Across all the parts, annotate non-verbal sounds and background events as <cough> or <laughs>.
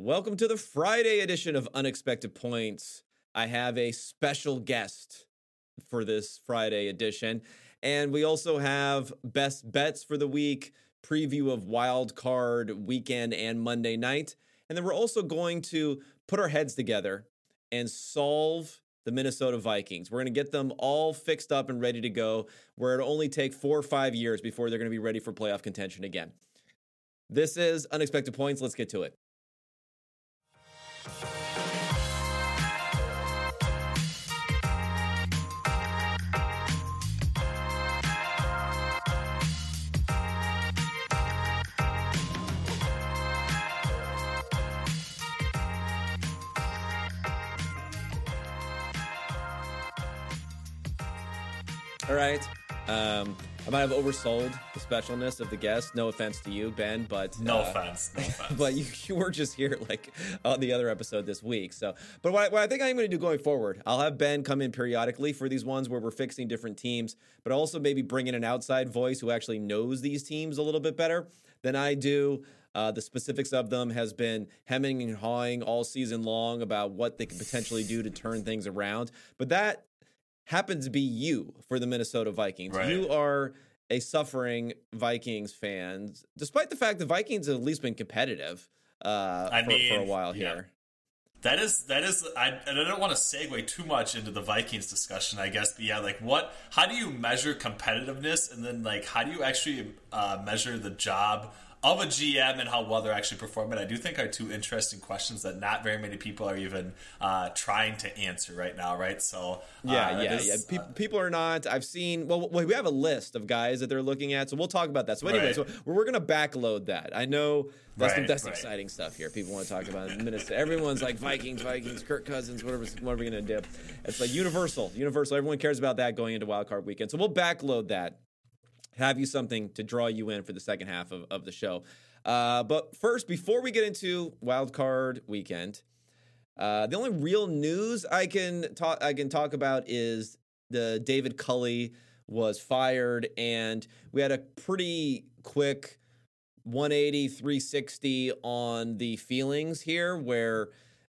Welcome to the Friday edition of Unexpected Points. I have a special guest for this Friday edition. And we also have best bets for the week, preview of wild card weekend and Monday night. And then we're also going to put our heads together and solve the Minnesota Vikings. We're going to get them all fixed up and ready to go, where it'll only take four or five years before they're going to be ready for playoff contention again. This is Unexpected Points. Let's get to it. Right. Um, I might have oversold the specialness of the guest. No offense to you, Ben, but no uh, offense, no <laughs> offense. But you, you were just here like on the other episode this week. So, but what, what I think I'm going to do going forward, I'll have Ben come in periodically for these ones where we're fixing different teams, but also maybe bring in an outside voice who actually knows these teams a little bit better than I do. Uh, the specifics of them has been hemming and hawing all season long about what they could potentially do to turn things around. But that happens to be you for the Minnesota Vikings. Right. You are a suffering Vikings fan, despite the fact the Vikings have at least been competitive uh, I for, mean, for a while yeah. here. That is that is I, I don't want to segue too much into the Vikings discussion, I guess. But yeah, like what? How do you measure competitiveness, and then like how do you actually uh, measure the job of a GM and how well they're actually performing, I do think are two interesting questions that not very many people are even uh, trying to answer right now, right? So yeah, uh, yeah, is, yeah. Pe- uh, people are not. I've seen. Well, we have a list of guys that they're looking at, so we'll talk about that. So anyway, right. so we're, to backload that. I know that's right, that's right. exciting stuff here. People want to talk about it. Minutes. Everyone's like Vikings, Vikings, Kirk Cousins, whatever. What are we going to do? It's like universal, universal. Everyone cares about that going into Wild Card Weekend. So we'll backload that have you something to draw you in for the second half of, of the show. Uh, but first, before we get into wild card weekend, uh, the only real news I can talk I can talk about is the David Culley was fired, and we had a pretty quick 180 360 on the feelings here, where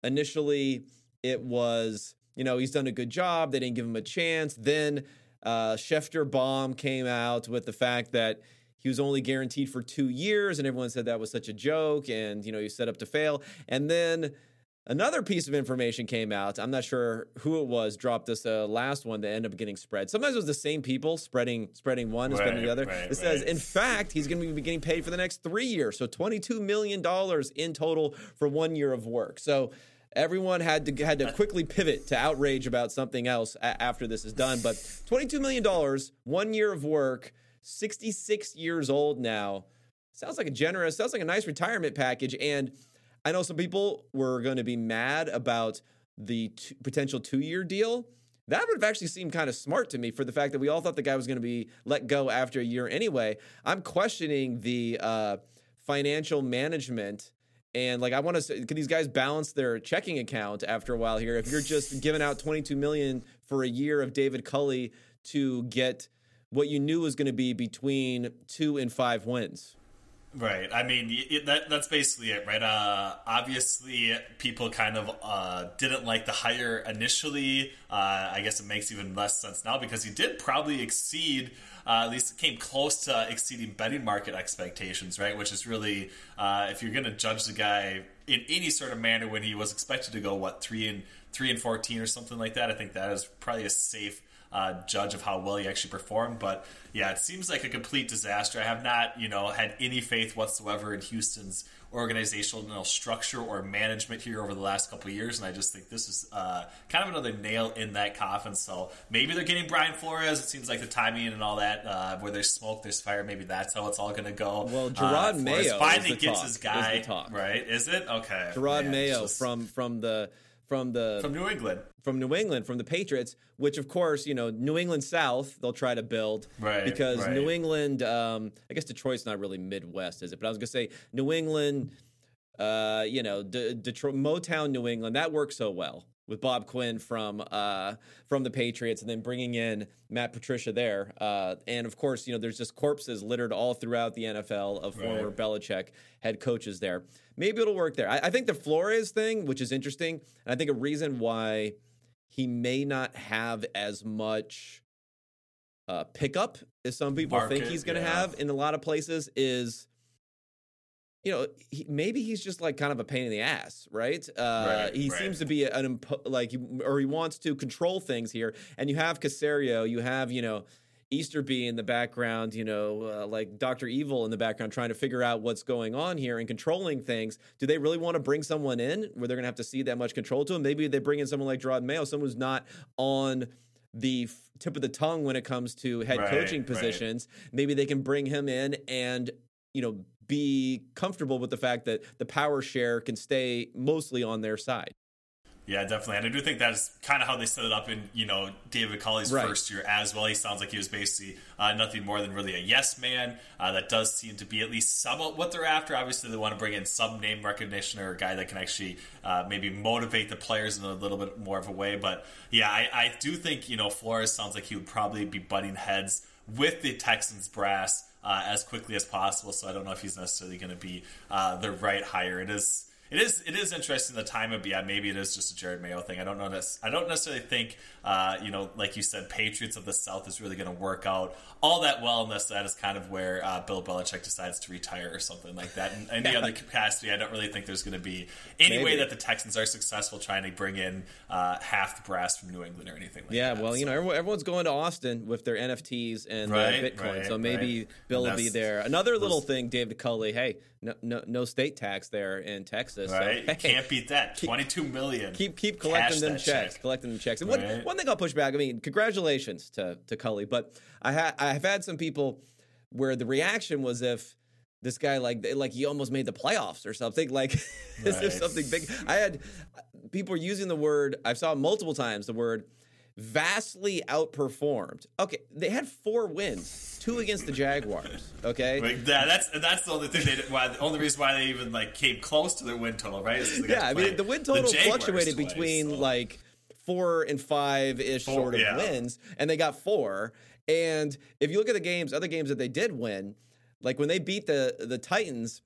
initially it was you know he's done a good job, they didn't give him a chance, then uh, Schefter bomb came out with the fact that he was only guaranteed for two years, and everyone said that was such a joke, and you know he set up to fail. And then another piece of information came out. I'm not sure who it was. Dropped this uh, last one that ended up getting spread. Sometimes it was the same people spreading spreading one and right, spreading the other. Right, it says, in fact, he's going to be getting paid for the next three years, so 22 million dollars in total for one year of work. So everyone had to had to quickly pivot to outrage about something else a- after this is done. But $22 million, one year of work, 66 years old now. Sounds like a generous, sounds like a nice retirement package. And I know some people were going to be mad about the t- potential two year deal. That would have actually seemed kind of smart to me for the fact that we all thought the guy was going to be let go after a year anyway. I'm questioning the uh, financial management and like I want to can these guys balance their checking account after a while here? If you're just giving out 22 million for a year of David Culley to get what you knew was going to be between two and five wins. Right. I mean, it, that that's basically it, right? Uh, obviously, people kind of uh, didn't like the hire initially. Uh, I guess it makes even less sense now because he did probably exceed, uh, at least came close to exceeding betting market expectations, right? Which is really, uh, if you're going to judge the guy in any sort of manner when he was expected to go what three and three and fourteen or something like that, I think that is probably a safe uh, judge of how well he actually performed. But yeah, it seems like a complete disaster. I have not, you know, had any faith whatsoever in Houston's organizational structure or management here over the last couple of years, and I just think this is uh, kind of another nail in that coffin. So maybe they're getting Brian Flores. It seems like the timing and all that, uh, where there's smoke, there's fire. Maybe that's how it's all going to go. Well, Gerard uh, Mayo finally gets talk, his guy, right? Is it okay? Jerod Mayo just... from from the from the from New England, from New England, from the Patriots, which of course you know New England South they'll try to build right because right. New England, um, I guess Detroit's not really Midwest, is it? But I was gonna say New England, uh, you know, D- Detroit, Motown, New England, that works so well with Bob Quinn from uh, from the Patriots, and then bringing in Matt Patricia there. Uh, and of course, you know, there's just corpses littered all throughout the NFL of former right. Belichick head coaches there. Maybe it'll work there. I, I think the Flores thing, which is interesting, and I think a reason why he may not have as much uh, pickup as some people Market, think he's going to yeah. have in a lot of places is you know, he, maybe he's just like kind of a pain in the ass, right? Uh, right he right. seems to be an impo- like, or he wants to control things here. And you have Caserio, you have you know Easterby in the background, you know, uh, like Doctor Evil in the background, trying to figure out what's going on here and controlling things. Do they really want to bring someone in where they're going to have to see that much control to him? Maybe they bring in someone like Jerod Mayo, someone who's not on the tip of the tongue when it comes to head right, coaching positions. Maybe they can bring him in and you know be comfortable with the fact that the power share can stay mostly on their side. Yeah, definitely. And I do think that's kind of how they set it up in, you know, David Culley's right. first year as well. He sounds like he was basically uh, nothing more than really a yes man. Uh, that does seem to be at least somewhat what they're after. Obviously, they want to bring in some name recognition or a guy that can actually uh, maybe motivate the players in a little bit more of a way. But yeah, I, I do think, you know, Flores sounds like he would probably be butting heads with the Texans brass uh, as quickly as possible. So I don't know if he's necessarily going to be uh, the right hire. It is it is it is interesting the time of yeah maybe it is just a Jerod Mayo thing. I don't know. I don't necessarily think uh, you know like you said Patriots of the South is really going to work out all that well unless that is kind of where uh, Bill Belichick decides to retire or something like that. In any other capacity, I don't really think there's going to be any maybe. way that the Texans are successful trying to bring in uh, half the brass from New England or anything like yeah, that. Yeah, well, so. you know everyone's going to Austin with their NFTs and right, Bitcoin, right, so maybe right. Bill will be there. Another little thing, David Culley. Hey, no, no, no state tax there in Texas. Right, so, hey, can't beat that. Twenty two million. Keep keep collecting them checks, check. collecting them checks. And right. one, one thing I'll push back. I mean, congratulations to to Culley, but I had I've had some people where the reaction was if this guy like like he almost made the playoffs or something <laughs> like is there something big i had people using the word i saw multiple times the word vastly outperformed. Okay, they had four wins, two against the Jaguars. Okay, like that, that's that's the only thing they did, why the only reason why they even like came close to their win total, right? Yeah, I mean the win total the fluctuated twice, between so. like four and five ish sort of yeah. wins, and they got four. And if you look at the games, other games that they did win, like when they beat the the Titans,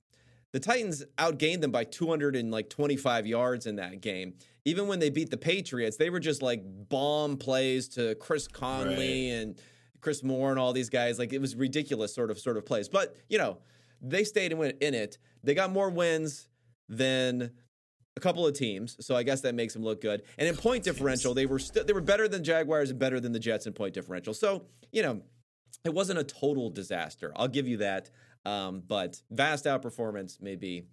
the Titans outgained them by 225 yards in that game. Even when they beat the Patriots, they were just like bomb plays to Chris Conley right. and Chris Moore and all these guys. Like it was ridiculous sort of sort of plays. But you know, they stayed in, in it. They got more wins than a couple of teams, so I guess that makes them look good. And in point differential, they were st- they were better than Jaguars and better than the Jets in point differential. So you know, it wasn't a total disaster. I'll give you that. Um, but vast outperformance may be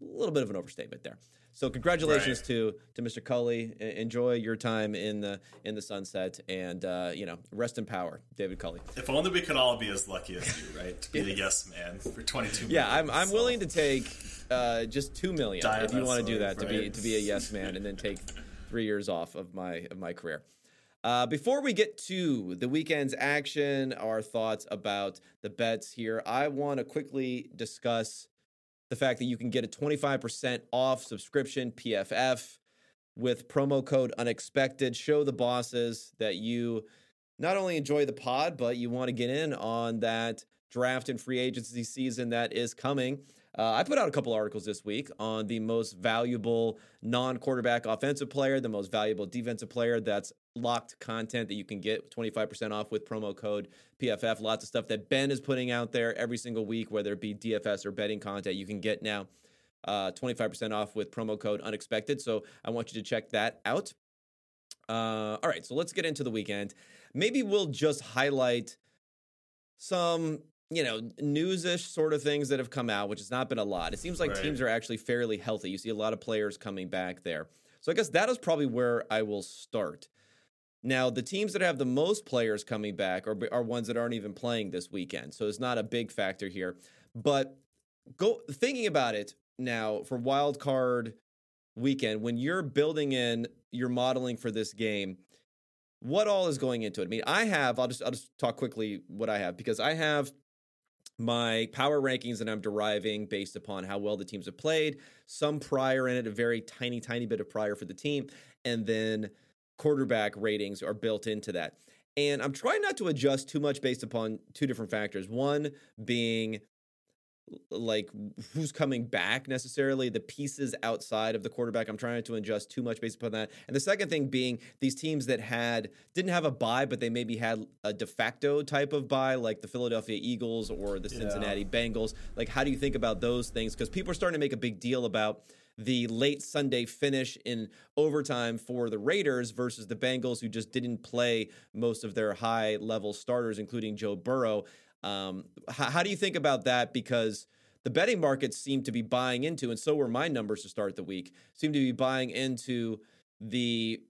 a little bit of an overstatement there. So congratulations right. to to Mr. Culley. Enjoy your time in the in the sunset, and uh, you know, rest in power, David Culley. If only we could all be as lucky as you, right? To be the <laughs> yes man for twenty two. Yeah, I'm I'm so. willing to take uh, just two million if you want to do that right? to be to be a yes <laughs> man, and then take three years off of my of my career. Uh, before we get to the weekend's action, our thoughts about the bets here, I want to quickly discuss the fact that you can get a 25% off subscription PFF with promo code unexpected. Show the bosses that you not only enjoy the pod, but you want to get in on that draft and free agency season that is coming. Uh, I put out a couple articles this week on the most valuable non quarterback offensive player, the most valuable defensive player. That's locked content that you can get 25% off with promo code PFF. Lots of stuff that Ben is putting out there every single week, whether it be DFS or betting content, you can get now. Uh, 25% off with promo code unexpected. So I want you to check that out. Uh, all right, so let's get into the weekend. Maybe we'll just highlight some you know, newsish sort of things that have come out, which has not been a lot. It seems like right. teams are actually fairly healthy. You see a lot of players coming back there. So I guess that is probably where I will start. Now, the teams that have the most players coming back are, are ones that aren't even playing this weekend. So it's not a big factor here. But go thinking about it now for wild card weekend, when you're building in your modeling for this game, what all is going into it? I mean, I have, I'll just I'll just talk quickly what I have because I have my power rankings that I'm deriving based upon how well the teams have played, some prior in it, a very tiny, tiny bit of prior for the team, and then quarterback ratings are built into that. And I'm trying not to adjust too much based upon two different factors. One being like who's coming back necessarily the pieces outside of the quarterback i'm trying to adjust too much based upon that and the second thing being these teams that had didn't have a bye but they maybe had a de facto type of bye like the philadelphia eagles or the cincinnati yeah. bengals like how do you think about those things because people are starting to make a big deal about the late Sunday finish in overtime for the Raiders versus the Bengals, who just didn't play most of their high level starters, including Joe Burrow. Um, how, how do you think about that? Because the betting markets seem to be buying into, and so were my numbers to start the week, seem to be buying into the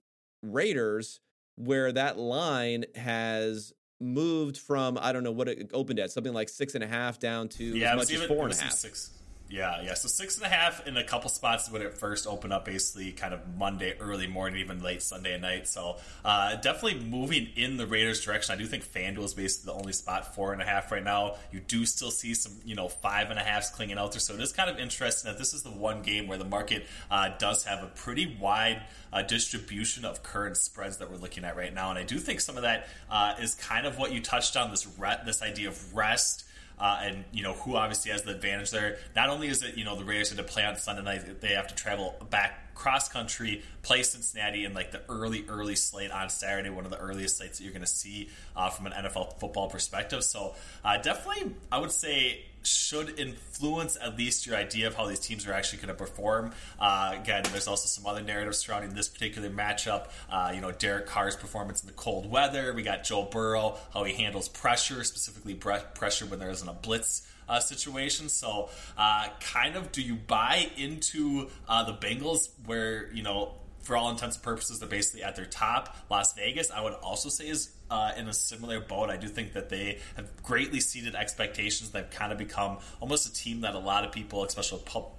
Raiders, where that line has moved from I don't know what it opened at something like six and a half down to yeah, as much even, as four and a half. Six, yeah, yeah. So six and a half in a couple spots when it first opened up, basically kind of Monday early morning, even late Sunday night. So uh, definitely moving in the Raiders' direction. I do think FanDuel is basically the only spot four and a half right now. You do still see some, you know, five and a halfs clinging out there. So it is kind of interesting that this is the one game where the market uh, does have a pretty wide uh, distribution of current spreads that we're looking at right now. And I do think some of that uh, is kind of what you touched on this re- this idea of rest uh, and you know who obviously has the advantage there. Not only is it you know the Raiders had to play on Sunday night, they have to travel back cross country, play Cincinnati in like the early early slate on Saturday, one of the earliest slates that you're going to see uh, from an NFL football perspective. So uh, definitely, I would say should influence at least your idea of how these teams are actually going to perform. Uh, again, there's also some other narratives surrounding this particular matchup. Uh, you know, Derek Carr's performance in the cold weather. We got Joe Burrow, how he handles pressure, specifically pressure when there isn't a blitz. Uh, situation. So, uh, kind of, do you buy into uh, the Bengals where you know for all intents and purposes, they're basically at their top. Las Vegas, I would also say, is uh, in a similar boat. I do think that they have greatly seeded expectations. They've kind of become almost a team that a lot of people, especially pub-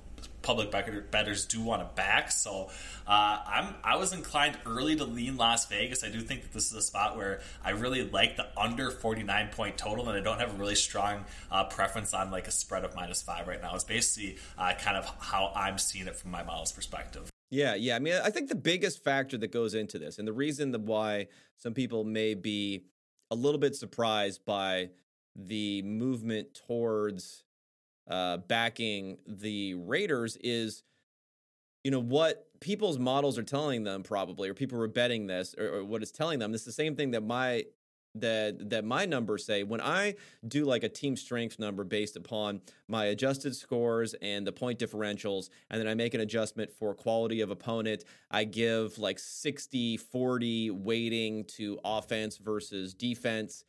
public bettors, do want to back. So uh, I'm I was inclined early to lean Las Vegas. I do think that this is a spot where I really like the under 49 point total, and I don't have a really strong uh, preference on like a spread of minus five right now. It's basically uh, kind of how I'm seeing it from my model's perspective. Yeah, yeah. I mean, I think the biggest factor that goes into this, and the reason why some people may be a little bit surprised by the movement towards uh, backing the Raiders is, you know, what people's models are telling them probably, or people were betting this, or, or what it's telling them. This is the same thing that my that that my numbers say when I do like a team strength number based upon my adjusted scores and the point differentials and then I make an adjustment for quality of opponent I give like 60 40 weighting to offense versus defense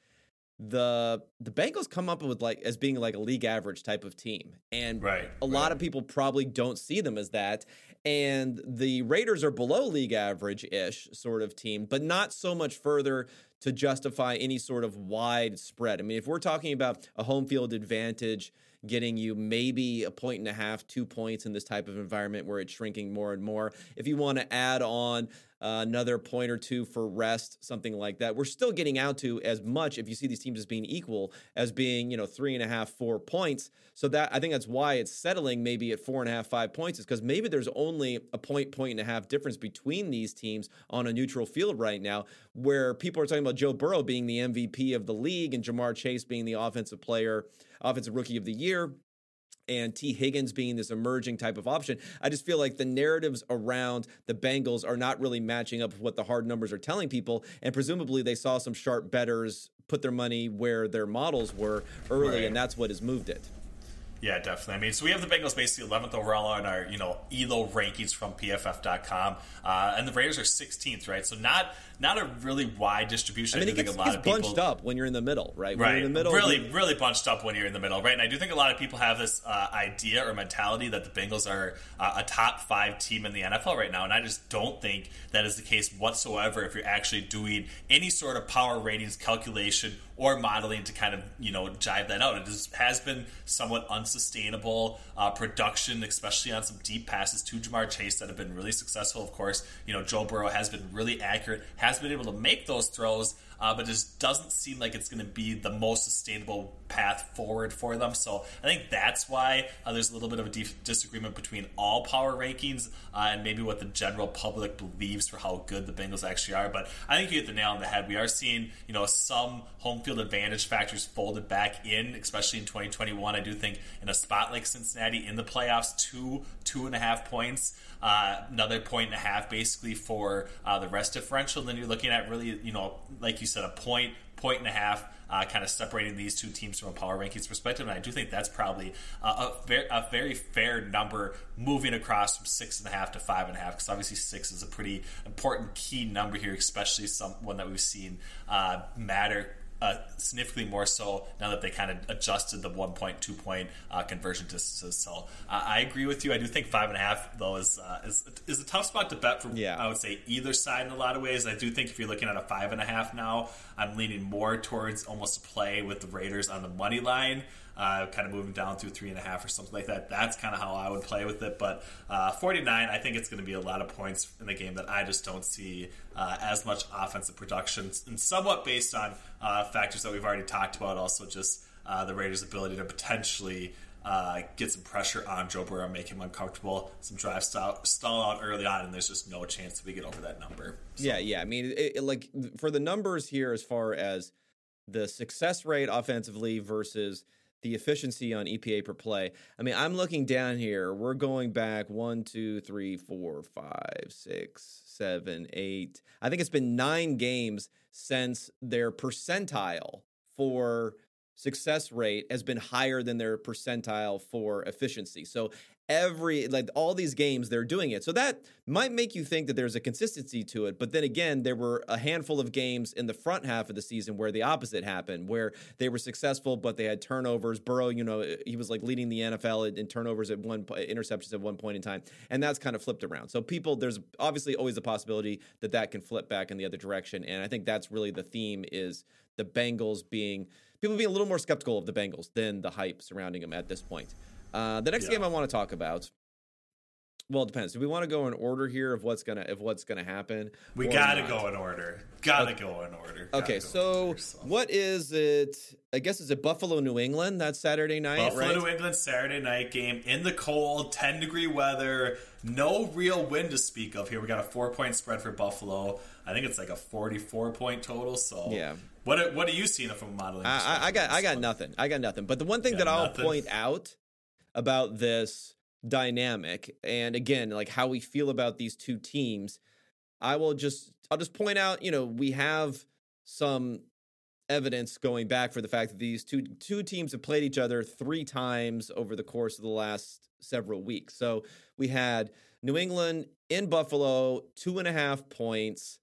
the the Bengals come up with like as being like a league average type of team and right, a right. lot of people probably don't see them as that and the Raiders are below league average ish sort of team but not so much further to justify any sort of wide spread. I mean, if we're talking about a home field advantage getting you maybe a point and a half, two points in this type of environment where it's shrinking more and more, if you want to add on uh, another point or two for rest, something like that. We're still getting out to as much if you see these teams as being equal as being, you know, three and a half, four points. So that I think that's why it's settling maybe at four and a half, five points, is because maybe there's only a point, point and a half difference between these teams on a neutral field right now, where people are talking about Joe Burrow being the MVP of the league and Ja'Marr Chase being the offensive player, offensive rookie of the year and Tee Higgins being this emerging type of option. I just feel like the narratives around the Bengals are not really matching up with what the hard numbers are telling people. And presumably they saw some sharp bettors put their money where their models were early, right. and that's what has moved it. Yeah, definitely. I mean, so we have the Bengals basically 11th overall on our, you know, ELO rankings from PFF.com, uh, and the Raiders are 16th, right? So not not a really wide distribution. I mean, I it gets, a lot of people bunched up when you're in the middle, right? When right, in the middle, really, really bunched up when you're in the middle, right? And I do think a lot of people have this uh, idea or mentality that the Bengals are uh, a top five team in the NFL right now, and I just don't think that is the case whatsoever. If you're actually doing any sort of power ratings calculation or modeling to kind of you know jive that out, it is, has been somewhat unsustainable uh, production, especially on some deep passes to Ja'Marr Chase that have been really successful. Of course, you know Joe Burrow has been really accurate. Has been able to make those throws uh, but just doesn't seem like it's going to be the most sustainable path forward for them. So I think that's why uh, there's a little bit of a disagreement between all power rankings uh, and maybe what the general public believes for how good the Bengals actually are. But I think you hit the nail on the head. We are seeing, you know, some home field advantage factors folded back in, especially in 2021. I do think in a spot like Cincinnati in the playoffs, two two and a half points, uh, another point and a half basically for uh, the rest differential. And then you're looking at really, you know, like you said, a point, point and a half uh, kind of separating these two teams from a power rankings perspective. And I do think that's probably a, very, a very fair number moving across from six and a half to five and a half, because obviously six is a pretty important key number here, especially some one that we've seen uh, matter uh, significantly more so now that they kind of adjusted the 1.2 point uh, conversion distances. So uh, I agree with you. I do think five and a half though is uh, is, is a tough spot to bet from. Yeah. I would say either side in a lot of ways. I do think if you're looking at a five and a half now, I'm leaning more towards almost a play with the Raiders on the money line uh, kind of moving down through three and a half or something like that. That's kind of how I would play with it. But uh, 49, I think it's going to be a lot of points in the game that I just don't see uh, as much offensive production, and somewhat based on uh, factors that we've already talked about. Also, just uh, the Raiders' ability to potentially. Uh, get some pressure on Joe Burrow, make him uncomfortable. Some drive stall, stall out early on, and there's just no chance that we get over that number. So. Yeah, yeah. I mean, it, it, like for the numbers here, as far as the success rate offensively versus the efficiency on EPA per play. I mean, I'm looking down here. We're going back one, two, three, four, five, six, seven, eight. I think it's been nine games since their percentile for success rate has been higher than their percentile for efficiency. So every like all these games they're doing it. So that might make you think that there's a consistency to it, but then again, there were a handful of games in the front half of the season where the opposite happened, where they were successful but they had turnovers. Burrow, you know, he was like leading the NFL in turnovers at one interceptions at one point in time, and that's kind of flipped around. So people there's obviously always a possibility that that can flip back in the other direction, and I think that's really the theme is the Bengals being people being a little more skeptical of the Bengals than the hype surrounding them at this point. Uh, the next yeah. game I want to talk about. Well, it depends. Do we want to go in order here of what's gonna of what's gonna happen? We gotta go in order. Gotta okay. go in order. Gotta okay, so order, so, what is it? I guess is it Buffalo, New England? That's Saturday night. Buffalo, right? New England, Saturday night game in the cold, ten degree weather, no real wind to speak of here. We got a four point spread for Buffalo. I think it's like a forty four point total. So yeah, what what are you seeing from modeling? I, I, got I got nothing. I got nothing. But the one thing that I'll nothing. point out about this dynamic and again like how we feel about these two teams i will just i'll just point out you know we have some evidence going back for the fact that these two two teams have played each other three times over the course of the last several weeks. So we had new england in buffalo two and a half points.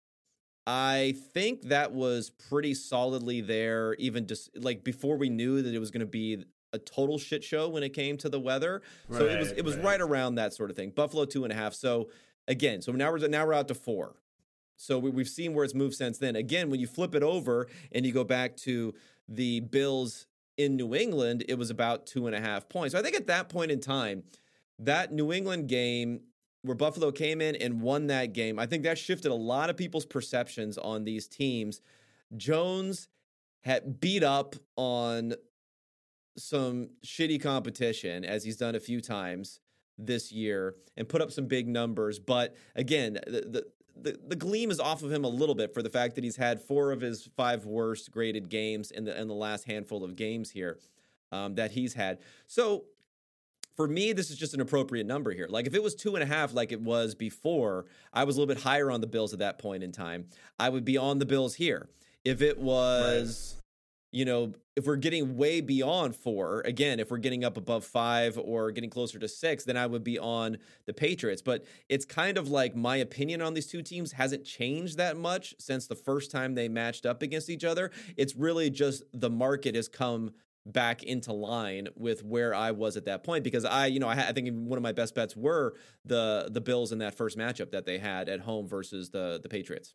I think that was pretty solidly there, even just like before we knew that it was going to be a total shit show when it came to the weather. Right, so it was it was right. right around that sort of thing. Buffalo two and a half. So again, so now we're now we're out to four. So we, have seen where it's moved since then. Again, when you flip it over and you go back to the Bills in New England, it was about two and a half points. So I think at that point in time, that New England game where Buffalo came in and won that game, I think that shifted a lot of people's perceptions on these teams. Jones had beat up on some shitty competition as he's done a few times this year and put up some big numbers. But again, the, the, the, the gleam is off of him a little bit for the fact that he's had four of his five worst graded games in the in the last handful of games here um, that he's had. So for me, this is just an appropriate number here. Like if it was two and a half, like it was before, I was a little bit higher on the Bills at that point in time. I would be on the Bills here. If it was you know, if we're getting way beyond four, again, if we're getting up above five or getting closer to six, then I would be on the Patriots. But it's kind of like my opinion on these two teams hasn't changed that much since the first time they matched up against each other. It's really just the market has come back into line with where I was at that point because I, you know, I, I think one of my best bets were the the Bills in that first matchup that they had at home versus the the Patriots.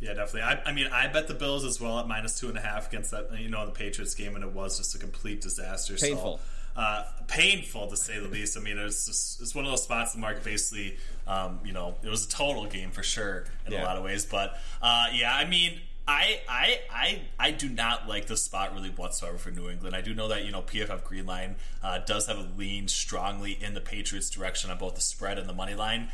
Yeah, definitely. I, I, mean, I bet the Bills as well at minus two and a half against that, you know, the Patriots game, and it was just a complete disaster. Painful. So, uh, painful to say the least. I mean, it's just it's one of those spots the market basically, um, you know, it was a total game for sure in yeah. a lot of ways. But uh, yeah, I mean, I, I I I do not like the spot really whatsoever for New England. I do know that you know PFF Greenline uh, does have a lean strongly in the Patriots' direction on both the spread and the money line.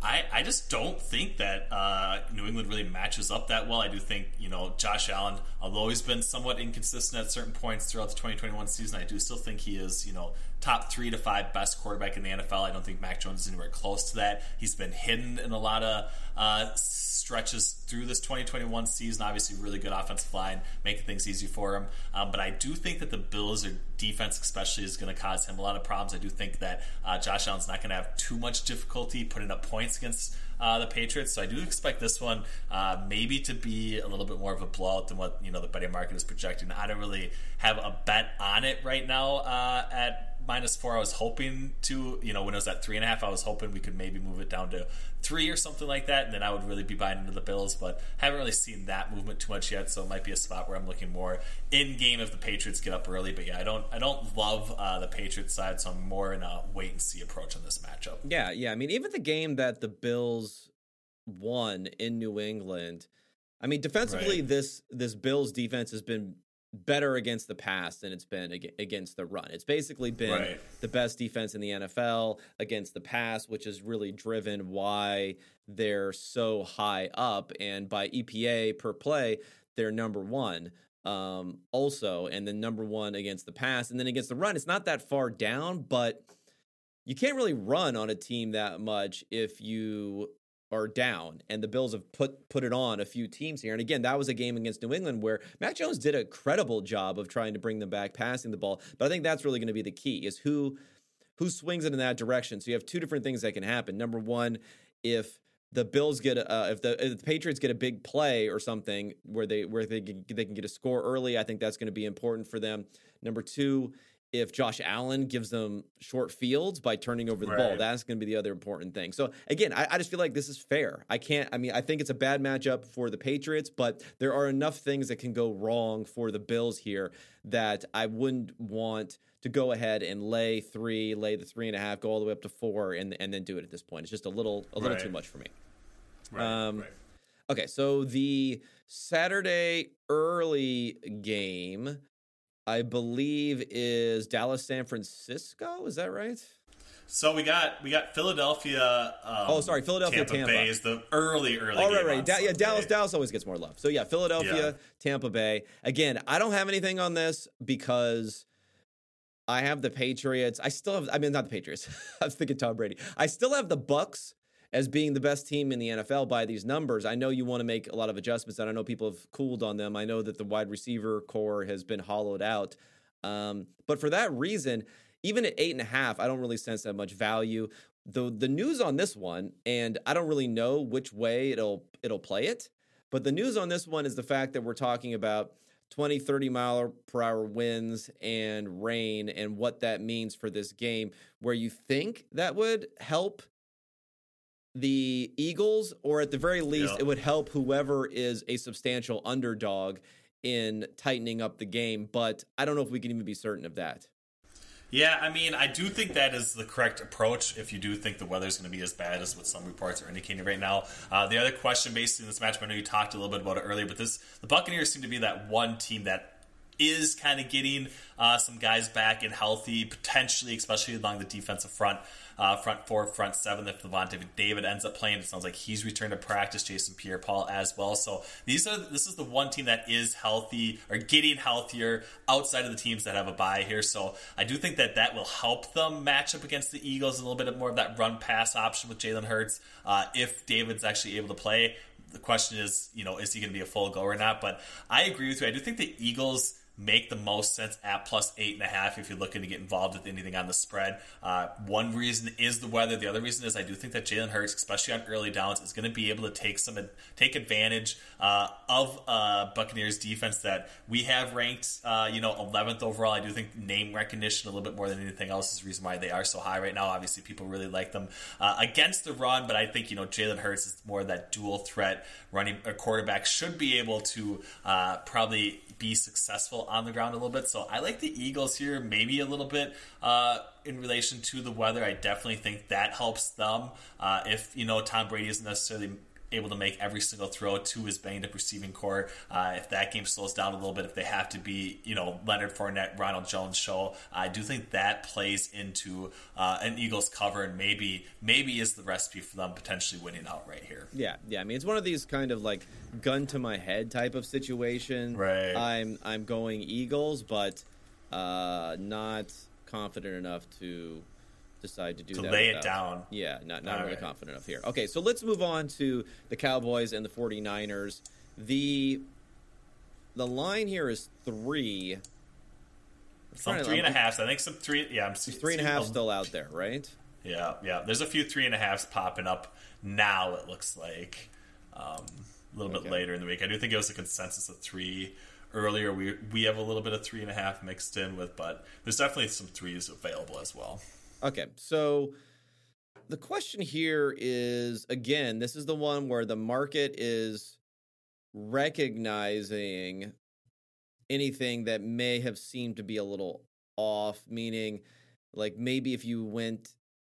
I, I just don't think that uh, New England really matches up that well. I do think, you know, Josh Allen, although he's been somewhat inconsistent at certain points throughout the 2021 season, I do still think he is, you know, top three to five best quarterback in the NFL. I don't think Mac Jones is anywhere close to that. He's been hidden in a lot of uh, stretches through this 2021 season. Obviously, really good offensive line, making things easy for him. Um, but I do think that the Bills' defense, especially, is going to cause him a lot of problems. I do think that uh, Josh Allen's not going to have too much difficulty putting up points against. Uh, the Patriots. So I do expect this one uh, maybe to be a little bit more of a blowout than what you know the betting market is projecting. I don't really have a bet on it right now uh, at minus four. I was hoping to, you know, when it was at three and a half, I was hoping we could maybe move it down to three or something like that, and then I would really be buying into the Bills. But haven't really seen that movement too much yet, so it might be a spot where I'm looking more in game if the Patriots get up early. But yeah, I don't, I don't love uh, the Patriots side, so I'm more in a wait and see approach on this matchup. Yeah, yeah. I mean, even the game that the Bills won in New England. I mean, defensively, right. this this Bills defense has been better against the pass than it's been against the run. It's basically been right. the best defense in the NFL against the pass, which has really driven why they're so high up. And by EPA per play, they're number one um, also, and then number one against the pass. And then against the run, it's not that far down, but you can't really run on a team that much if you are down and the Bills have put put it on a few teams here. And again, that was a game against New England where Mac Jones did a credible job of trying to bring them back passing the ball. But I think that's really going to be the key is who who swings it in that direction. So you have two different things that can happen. Number one, if the Bills get uh, if, the, if the Patriots get a big play or something where they where they they can get a score early, I think that's going to be important for them. Number two, if Josh Allen gives them short fields by turning over the right. ball. That's going to be the other important thing. So again, I, I, just feel like this is fair. I can't. I mean, I think it's a bad matchup for the Patriots, but there are enough things that can go wrong for the Bills here that I wouldn't want to go ahead and lay three, lay the three and a half, go all the way up to four, and and then do it at this point. It's just a little a little right. too much for me. Right. Um, okay, so the Saturday early game I believe is Dallas San Francisco. Is that right? So we got we got Philadelphia. Um, oh, sorry, Philadelphia Tampa, Tampa, Bay is the early early. Oh, right, right. Da- yeah, Dallas Dallas always gets more love. So yeah, Philadelphia, yeah. Tampa Bay. Again, I don't have anything on this because I have the Patriots. I still have. I mean, not the Patriots. <laughs> I was thinking Tom Brady. I still have the Bucs as being the best team in the NFL by these numbers. I know you want to make a lot of adjustments, and I know people have cooled on them. I know that the wide receiver corps has been hollowed out. Um, but for that reason, even at eight and a half, I don't really sense that much value. The the news on this one, and I don't really know which way it'll it'll play it, but the news on this one is the fact that we're talking about 20, 30 mile per hour winds and rain and what that means for this game, where you think that would help the Eagles, or at the very least, yeah. it would help whoever is a substantial underdog in tightening up the game. But I don't know if we can even be certain of that. Yeah, I mean, I do think that is the correct approach if you do think the weather is going to be as bad as what some reports are indicating right now. Uh, the other question, based in this match, I know you talked a little bit about it earlier, but this the Buccaneers seem to be that one team that is kind of getting uh, some guys back and healthy, potentially, especially along the defensive front, uh, front four, front seven. If Lavonte David ends up playing, it sounds like he's returned to practice. Jason Pierre-Paul as well. So these are this is the one team that is healthy or getting healthier outside of the teams that have a bye here. So I do think that that will help them match up against the Eagles a little bit more of that run pass option with Jalen Hurts uh, if David's actually able to play. The question is, you know, is he going to be a full go or not? But I agree with you. I do think the Eagles make the most sense at plus eight and a half if you're looking to get involved with anything on the spread. Uh, one reason is the weather. The other reason is I do think that Jalen Hurts, especially on early downs, is going to be able to take some take advantage uh, of uh, Buccaneers defense that we have ranked, uh, you know, 11th overall. I do think name recognition a little bit more than anything else is the reason why they are so high right now. Obviously, people really like them uh, against the run, but I think you know Jalen Hurts is more that dual threat running a quarterback should be able to uh, probably be successful on the ground a little bit. So I like the Eagles here, maybe a little bit uh, in relation to the weather. I definitely think that helps them. Uh, if you know Tom Brady isn't necessarily able to make every single throw to his banged up receiving corps. Uh, if that game slows down a little bit, if they have to be, you know, Leonard Fournette, Ronald Jones show, I do think that plays into uh, an Eagles cover and maybe maybe is the recipe for them potentially winning out right here. Yeah, yeah. I mean, it's one of these kind of like gun to my head type of situation. Right. I'm I'm going Eagles, but uh, not confident enough to decide to do to that. lay without, it down. Yeah, not not All really right. confident enough here. Okay, so let's move on to the Cowboys and the 49ers. The the line here is three. Some to- and a half. I think some three. Yeah, I'm three and a half still out there, right? Yeah, yeah. There's a few three and a halves popping up now. It looks like um, a little Okay. bit later in the week. I do think it was a consensus of three earlier. We we have a little bit of three and a half mixed in with, but there's definitely some threes available as well. Okay, so the question here is again, this is the one where the market is recognizing anything that may have seemed to be a little off, meaning like maybe if you went,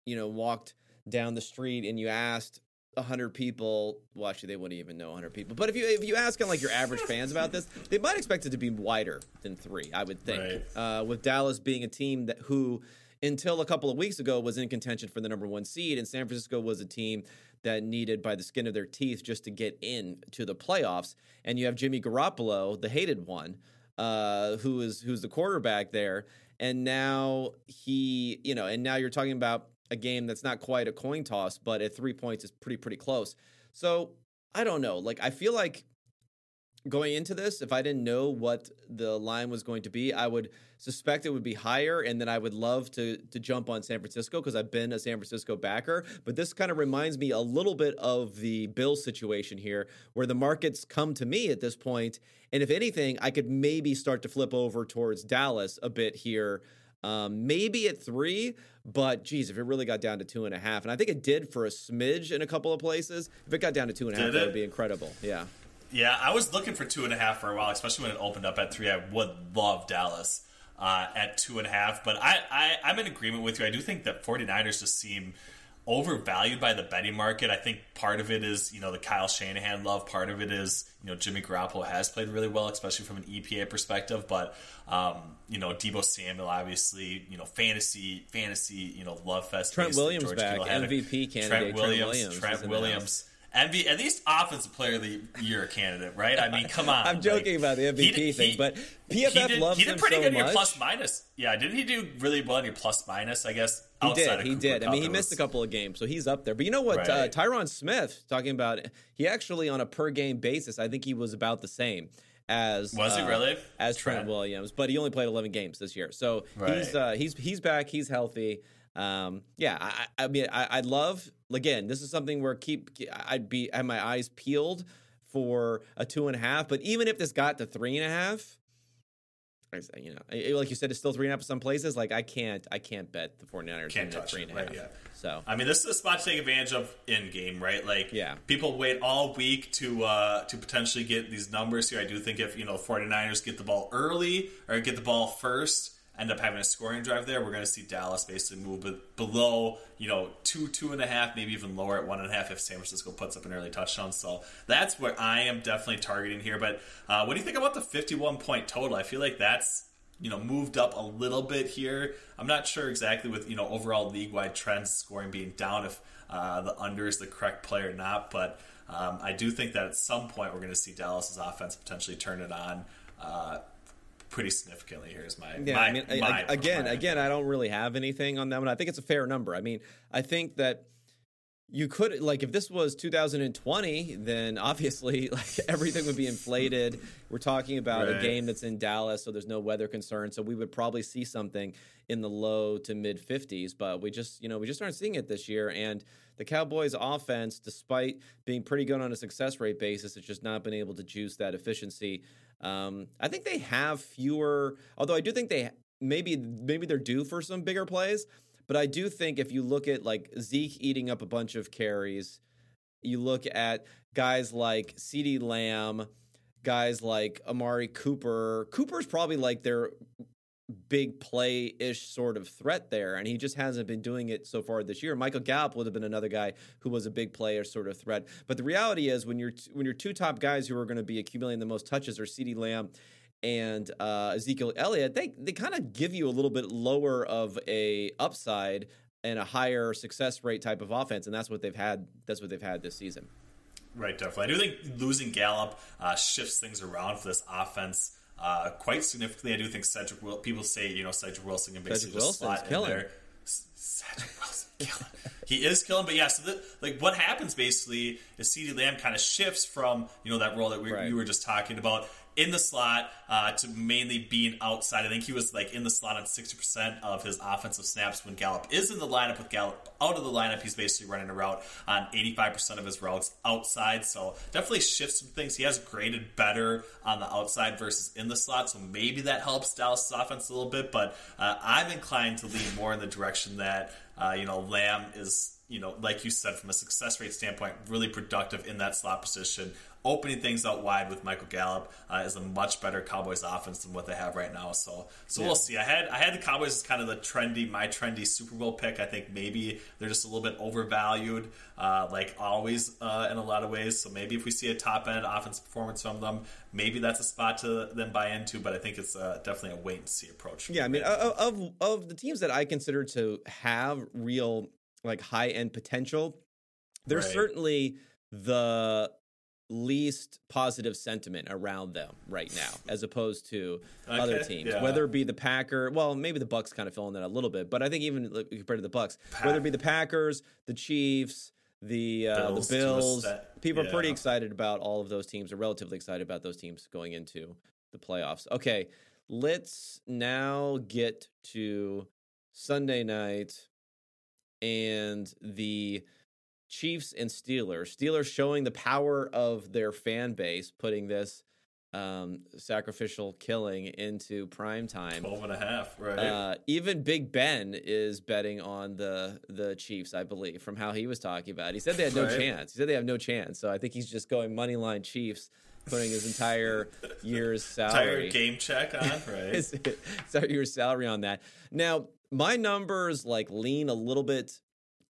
you know, walked down the street and you asked 100 people, well actually they wouldn't even know 100 people. But if you if you ask kind of like your average fans about this, they might expect it to be wider than 3, I would think. Right. Uh, with Dallas being a team that who until a couple of weeks ago was in contention for the number 1 seed and San Francisco was a team that needed by the skin of their teeth just to get in to the playoffs and you have Jimmy Garoppolo, the hated one, uh, who is who's the quarterback there and now he, you know, and now you're talking about a game that's not quite a coin toss, but at 3 points is pretty pretty close. So, I don't know. Like I feel like going into this, if I didn't know what the line was going to be, I would suspect it would be higher, and then I would love to to jump on San Francisco because I've been a San Francisco backer. But this kind of reminds me a little bit of the Bill situation here, where the markets come to me at this point, and if anything, I could maybe start to flip over towards Dallas a bit here. Um, maybe at three, but geez, if it really got down to two and a half, and I think it did for a smidge in a couple of places, if it got down to two and a half, that would be incredible. Yeah. Yeah, I was looking for two and a half for a while, especially when it opened up at three. I would love Dallas uh, at two and a half, but I, I, I'm in agreement with you. I do think that 49ers just seem overvalued by the betting market. I think part of it is, you know, the Kyle Shanahan love. Part of it is, you know, Jimmy Garoppolo has played really well, especially from an EPA perspective. But, um, you know, Deebo Samuel, obviously, you know, fantasy, fantasy, you know, love fest. Trent. Williams George back, Kittle had a- MVP candidate, Trent Trent Williams, Williams Trent Williams. MV, at least offensive player of the year candidate, right? I mean, come on. <laughs> I'm joking like, about the MVP he thing, he- but he PFF did, loves he did pretty so good in your plus minus. Yeah, didn't he do really well in your plus minus? I guess He outside did. He did. I mean, he missed a couple of games, so he's up there. But you know what? Uh, Tyron Smith talking about. He actually on a per game basis, I think he was about the same as Was he uh, really? as Trent Trent. Williams, but he only played 11 games this year, so he's uh, he's he's back. He's healthy. Um, yeah, I, I I mean, I, I'd love again. This is something where keep I'd be have my eyes peeled for a two and a half. But even if this got to three and a half, I say, you know, like you said, it's still three and a half in some places. Like I can't, I can't bet the 49ers Can't touch three it, a half. right, yeah. So I mean, this is a spot to take advantage of in game, right? Like, Yeah. people wait all week to uh, to potentially get these numbers here. I do think if you know 49ers get the ball early or get the ball first, end up having a scoring drive there, we're going to see Dallas basically move be- below, you know, two, two and a half, maybe even lower at one and a half if San Francisco puts up an early touchdown. So that's what I am definitely targeting here. But uh, what do you think about the 51 point total? I feel like that's you know moved up a little bit here. I'm not sure exactly with you know overall league wide trends scoring being down if uh, the under is the correct play or not, but um, I do think that at some point we're going to see Dallas's offense potentially turn it on. Uh, Pretty significantly. Here's my yeah, my, I mean, my- I- again, my- again, I don't really have anything on that one. I think it's a fair number. I mean, I think that you could like if this was 2020 then obviously <laughs> like everything would be inflated we're talking about a game that's in dallas so there's no weather concern so we would probably see something in the low to mid 50s but we just you know we just aren't seeing it this year and the cowboys offense despite being pretty good on a success rate basis it's just not been able to juice that efficiency um, i think they have fewer although i do think they maybe maybe they're due for some bigger plays but I do think if you look at like Zeke eating up a bunch of carries, you look at guys like CeeDee Lamb, guys like Amari Cooper. Cooper's probably like their big play ish sort of threat there, and he just hasn't been doing it so far this year. Michael Gallup would have been another guy who was a big player sort of threat, but the reality is when you're when your two top guys who are going to be accumulating the most touches are CeeDee Lamb and uh, Ezekiel Elliott, they they kind of give you a little bit lower of a upside and a higher success rate type of offense, and that's what they've had. That's what they've had this season. Right, definitely. I do think losing Gallup uh, shifts things around for this offense uh, quite significantly. I do think Cedric will. People say you know Cedric Wilson can basically Cedric just slot in there. Cedric Wilson killing. he is killing, but yeah. So the, like, what happens basically is CeeDee Lamb kind of shifts from you know that role that we, right. we were just talking about in the slot uh, to mainly being outside. I think he was like in the slot on 60% of his offensive snaps when Gallup is in the lineup. With Gallup out of the lineup, he's basically running a route on 85% of his routes outside. So definitely shifts some things. He has graded better on the outside versus in the slot. So maybe that helps Dallas' offense a little bit. But uh, I'm inclined to lean more in the direction that, uh, you know, Lamb is you know, like you said, from a success rate standpoint, really productive in that slot position opening things out wide with Michael Gallup uh, is a much better Cowboys offense than what they have right now. So, so yeah. we'll see. I had I had the Cowboys as kind of the trendy, my trendy Super Bowl pick. I think maybe they're just a little bit overvalued, uh, like always uh, in a lot of ways. So maybe if we see a top end offense performance from them, maybe that's a spot to then buy into. But I think it's uh, definitely a wait and see approach. Yeah, I mean, of of the teams that I consider to have real like high end potential, there's right. certainly the least positive sentiment around them right now as opposed to <laughs> okay, other teams yeah. whether it be the packer well maybe the bucs kind of fill in that a little bit but i think even compared to the bucs Pack. whether it be the packers the chiefs the uh, bills the bills people yeah. are pretty excited about all of those teams are relatively excited about those teams going into the playoffs okay let's now get to sunday night and the Chiefs and Steelers. Steelers showing the power of their fan base, putting this um, sacrificial killing into prime time. 12 and a half, right? Uh, even Big Ben is betting on the the Chiefs, I believe, from how he was talking about. It. He said they had no right. chance. He said they have no chance. So I think he's just going money line Chiefs, putting his entire <laughs> year's salary, entire game check on, <laughs> right? his, <laughs> entire year's salary on that. Now my numbers like lean a little bit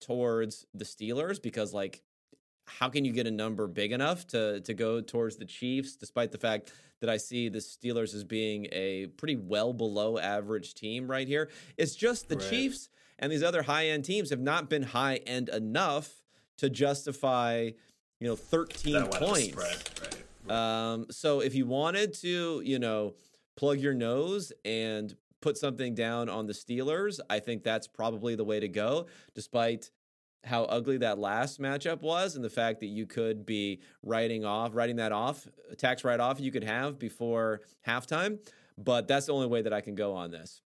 towards the Steelers because like how can you get a number big enough to to go towards the Chiefs despite the fact that I see the Steelers as being a pretty well below average team right here. It's just the right. Chiefs and these other high end teams have not been high end enough to justify, you know, 13 points. Right. Um, so if you wanted to, you know, plug your nose and put something down on the Steelers, I think that's probably the way to go, despite how ugly that last matchup was and the fact that you could be writing off, writing that off, tax write off you could have before halftime. But that's the only way that I can go on this.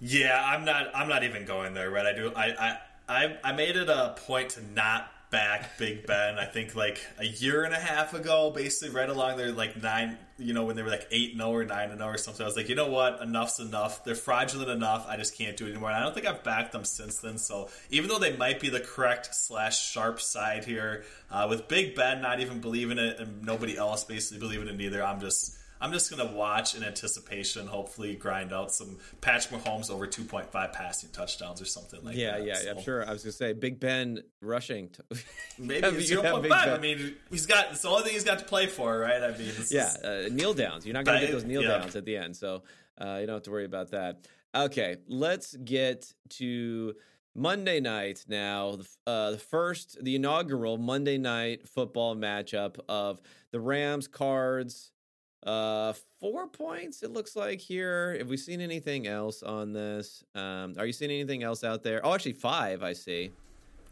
Yeah, I'm not. I'm not even going there, right? I do. I I I made it a point to not back Big Ben. I think like a year and a half ago, basically right along there, like nine, you know, when they were like eight and zero oh or nine and zero oh or something. I was like, you know what, enough's enough. They're fraudulent enough. I just can't do it anymore. And I don't think I've backed them since then. So even though they might be the correct slash sharp side here, uh, with Big Ben not even believing it and nobody else basically believing it either, I'm just I'm just going to watch in anticipation, hopefully grind out some Patrick Mahomes over 2.5 passing touchdowns or something like yeah, that. Yeah, yeah, I'm sure. I was going to say Big Ben rushing. To, <laughs> Maybe 0.5. I mean, he's got it's the only thing he's got to play for, right? I mean, yeah, uh, kneel downs. You're not going to get those kneel yeah. downs at the end, so uh, you don't have to worry about that. Okay, let's get to Monday night now. Uh, the first, the inaugural Monday night football matchup of the Rams Cards uh, four points. It looks like here. Have we seen anything else on this? Um, are you seeing anything else out there? Oh, actually, five. I see.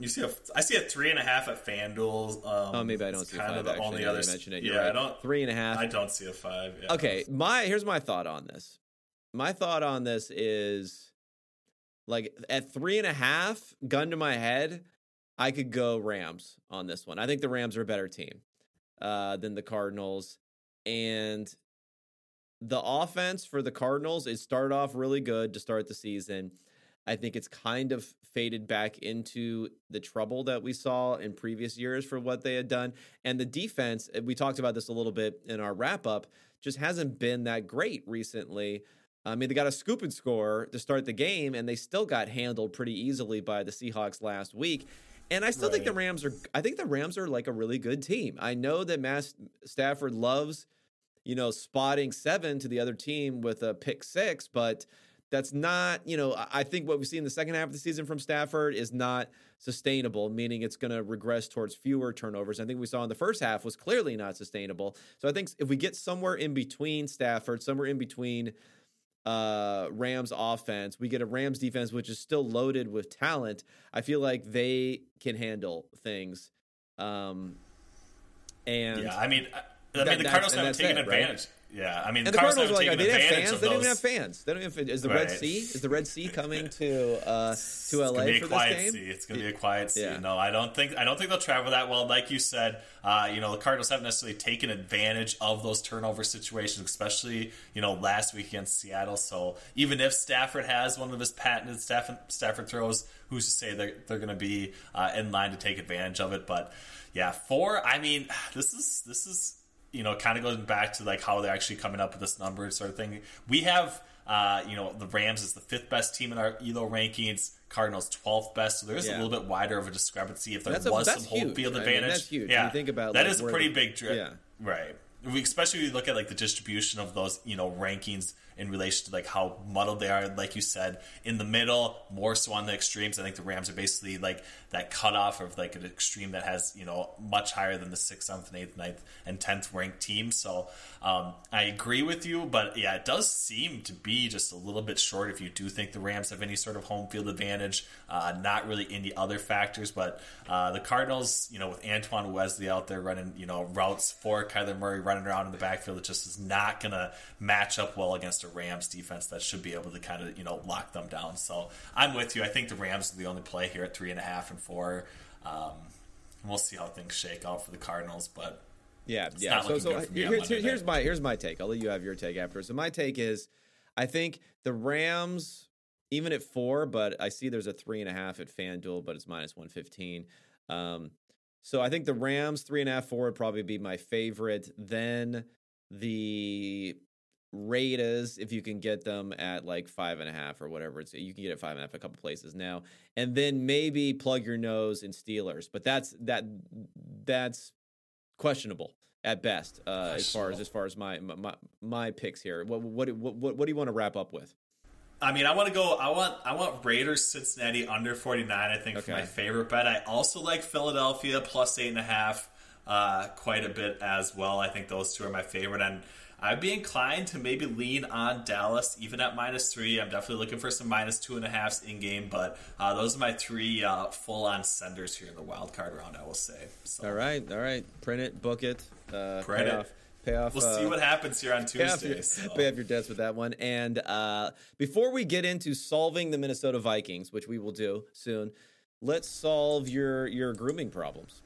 You see a, I see a three and a half at FanDuel. Um, oh, maybe I don't see kind five. Of the actually, only other mention it. You're yeah, right. I don't three and a half. I don't see a five. Yeah. Okay, my here's my thought on this. My thought on this is like at three and a half, gun to my head, I could go Rams on this one. I think the Rams are a better team uh, than the Cardinals and the offense for the Cardinals it started off really good to start the season. I think it's kind of faded back into the trouble that we saw in previous years for what they had done. And the defense, eh, we talked about this a little bit in our wrap up, just hasn't been that great recently. I mean, they got a scoop and score to start the game, and they still got handled pretty easily by the Seahawks last week. And I still right. think the Rams are. I think the Rams are like a really good team. I know that Matt Stafford loves, you know, spotting seven to the other team with a pick six, but that's not. You know, I think what we see in the second half of the season from Stafford is not sustainable, meaning it's going to regress towards fewer turnovers. I think we saw in the first half was clearly not sustainable. So I think if we get somewhere in between Stafford, somewhere in between uh, Rams offense. We get a Rams defense, which is still loaded with talent. I feel like they can handle things. Um, and yeah, I mean, I, I mean, the Cardinals haven't taken it, advantage. Right? Yeah, I mean, and the Cardinals, Cardinals are like, they didn't have fans. They don't even have fans. They don't even. Is the right. Red Sea? Is the Red Sea <laughs> coming to uh, to LA it's for quiet this game? Sea. It's going to be a quiet sea. Yeah. No, I don't think. I don't think they'll travel that well. Like you said, uh, you know, the Cardinals haven't necessarily taken advantage of those turnover situations, especially you know last week against Seattle. So even if Stafford has one of his patented Stafford, Stafford throws, who's to say they're they're going to be uh, in line to take advantage of it? But yeah, four. I mean, <sighs> this is this is you know, kind of goes back to like how they're actually coming up with this number sort of thing. We have, uh, you know, the Rams is the fifth best team in our ELO rankings. Cardinals 12th best, so there's yeah. a little bit wider of a discrepancy. If there that's was a, some home field advantage, I mean, that's huge. Yeah, you think about that like, is a pretty the, big drip. Yeah, right. We, especially when you look at like the distribution of those, you know, rankings in relation to like how muddled they are. Like you said, in the middle, more so on the extremes. I think the Rams are basically like that cutoff of like an extreme that has you know much higher than the sixth, seventh, and eighth, ninth, and tenth ranked team. So um, I agree with you, but yeah, it does seem to be just a little bit short. If you do think the Rams have any sort of home field advantage, uh, not really any other factors, but uh, the Cardinals, you know, with Antoine Wesley out there running, you know, routes for Kyler Murray running around in the backfield, it just is not going to match up well against a Rams defense that should be able to kind of you know lock them down. So I'm with you. I think the Rams are the only play here at three and a half and four. Um, we'll see how things shake out for the Cardinals, but yeah, yeah. So, so here's, here's my here's my take. I'll let you have your take after. So my take is, I think the Rams, even at four, but I see there's a three and a half at FanDuel, but it's minus one fifteen. Um, so I think the Rams three and a half four would probably be my favorite. Then the Raiders, if you can get them at like five and a half or whatever, it's you can get it five and a half a couple places now, and then maybe plug your nose in Steelers, but that's that that's questionable at best uh, as far as as far as my my my picks here. What what what what, what do you want to wrap up with? I mean, I want to go. I want I want Raiders Cincinnati under forty nine. I think okay. for my favorite bet. I also like Philadelphia plus eight and a half uh, quite a bit as well. I think those two are my favorite and. I'd be inclined to maybe lean on Dallas, even at minus three. I'm definitely looking for some minus two and a halfs in game, but uh, those are my three uh, full on senders here in the wild card round. I will say. So. All right, all right, print it, book it, uh, Print pay it. off. Pay off. We'll see uh, what happens here on Tuesday. Pay off, your, so. pay off your debts with that one. And uh, before we get into solving the Minnesota Vikings, which we will do soon, let's solve your your grooming problems.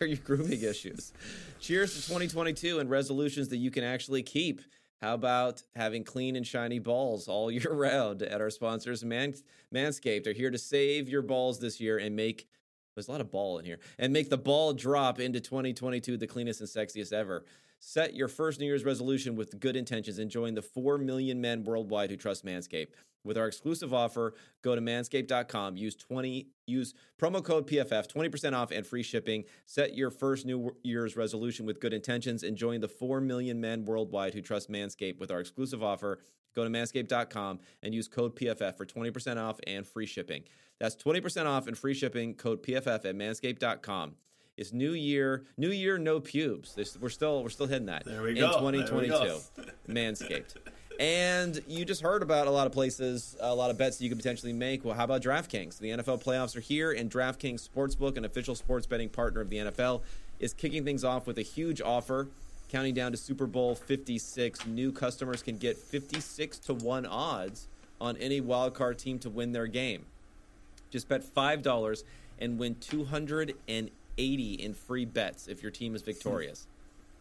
Are <laughs> your grooming issues? Cheers to 2022 and resolutions that you can actually keep. How about having clean and shiny balls all <laughs> year round at our sponsors, Man- Manscaped? are here to save your balls this year and make there's a lot of ball in here and make the ball drop into 2022 the cleanest and sexiest ever. Set your first New Year's resolution with good intentions and join the 4 million men worldwide who trust Manscaped. With our exclusive offer, go to manscaped.com, use 20 use promo code PFF, 20% off and free shipping. Set your first New Year's resolution with good intentions and join the 4 million men worldwide who trust Manscaped with our exclusive offer. Go to manscaped.com and use code PFF for 20% off and free shipping. That's 20% off and free shipping code PFF at manscaped.com. It's new year, new year, no pubes. This, we're still we're still hitting that there we in go. 2022. Manscaped. <laughs> And you just heard about a lot of places, a lot of bets that you could potentially make. Well, how about DraftKings? The NFL playoffs are here, and DraftKings Sportsbook, an official sports betting partner of the NFL, is kicking things off with a huge offer. Counting down to Super Bowl 56, new customers can get 56 to 1 odds on any wildcard team to win their game. Just bet $5 and win 280 in free bets if your team is victorious.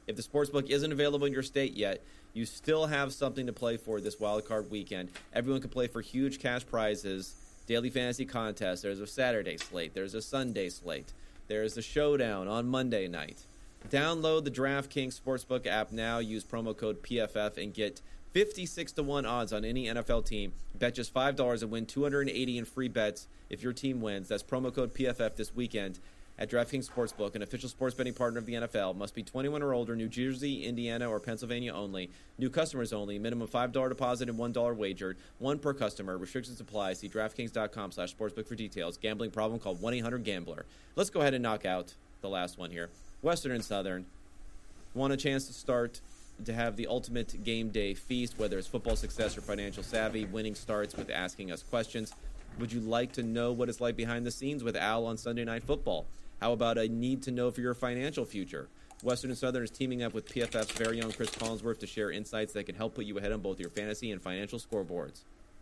If the sportsbook isn't available in your state yet, you still have something to play for this wildcard weekend. Everyone can play for huge cash prizes, daily fantasy contests. There's a Saturday slate, there's a Sunday slate, there's a showdown on Monday night. Download the DraftKings Sportsbook app now. Use promo code PFF and get 56 to 1 odds on any NFL team. Bet just $5 and win 280 in free bets if your team wins. That's promo code PFF this weekend at DraftKings Sportsbook, an official sports betting partner of the NFL. Must be 21 or older, New Jersey, Indiana, or Pennsylvania only. New customers only. Minimum $5 deposit and $1 wagered. One per customer. Restrictions apply. See DraftKings.com slash sportsbook for details. Gambling problem? Call 1-800-GAMBLER. Let's go ahead and knock out the last one here. Western and Southern want a chance to start to have the ultimate game day feast, whether it's football success or financial savvy. Winning starts with asking us questions. Would you like to know what it's like behind the scenes with Al on Sunday Night Football? How about a need to know for your financial future? Western and Southern is teaming up with PFF's very own Chris Collinsworth to share insights that can help put you ahead on both your fantasy and financial scoreboards.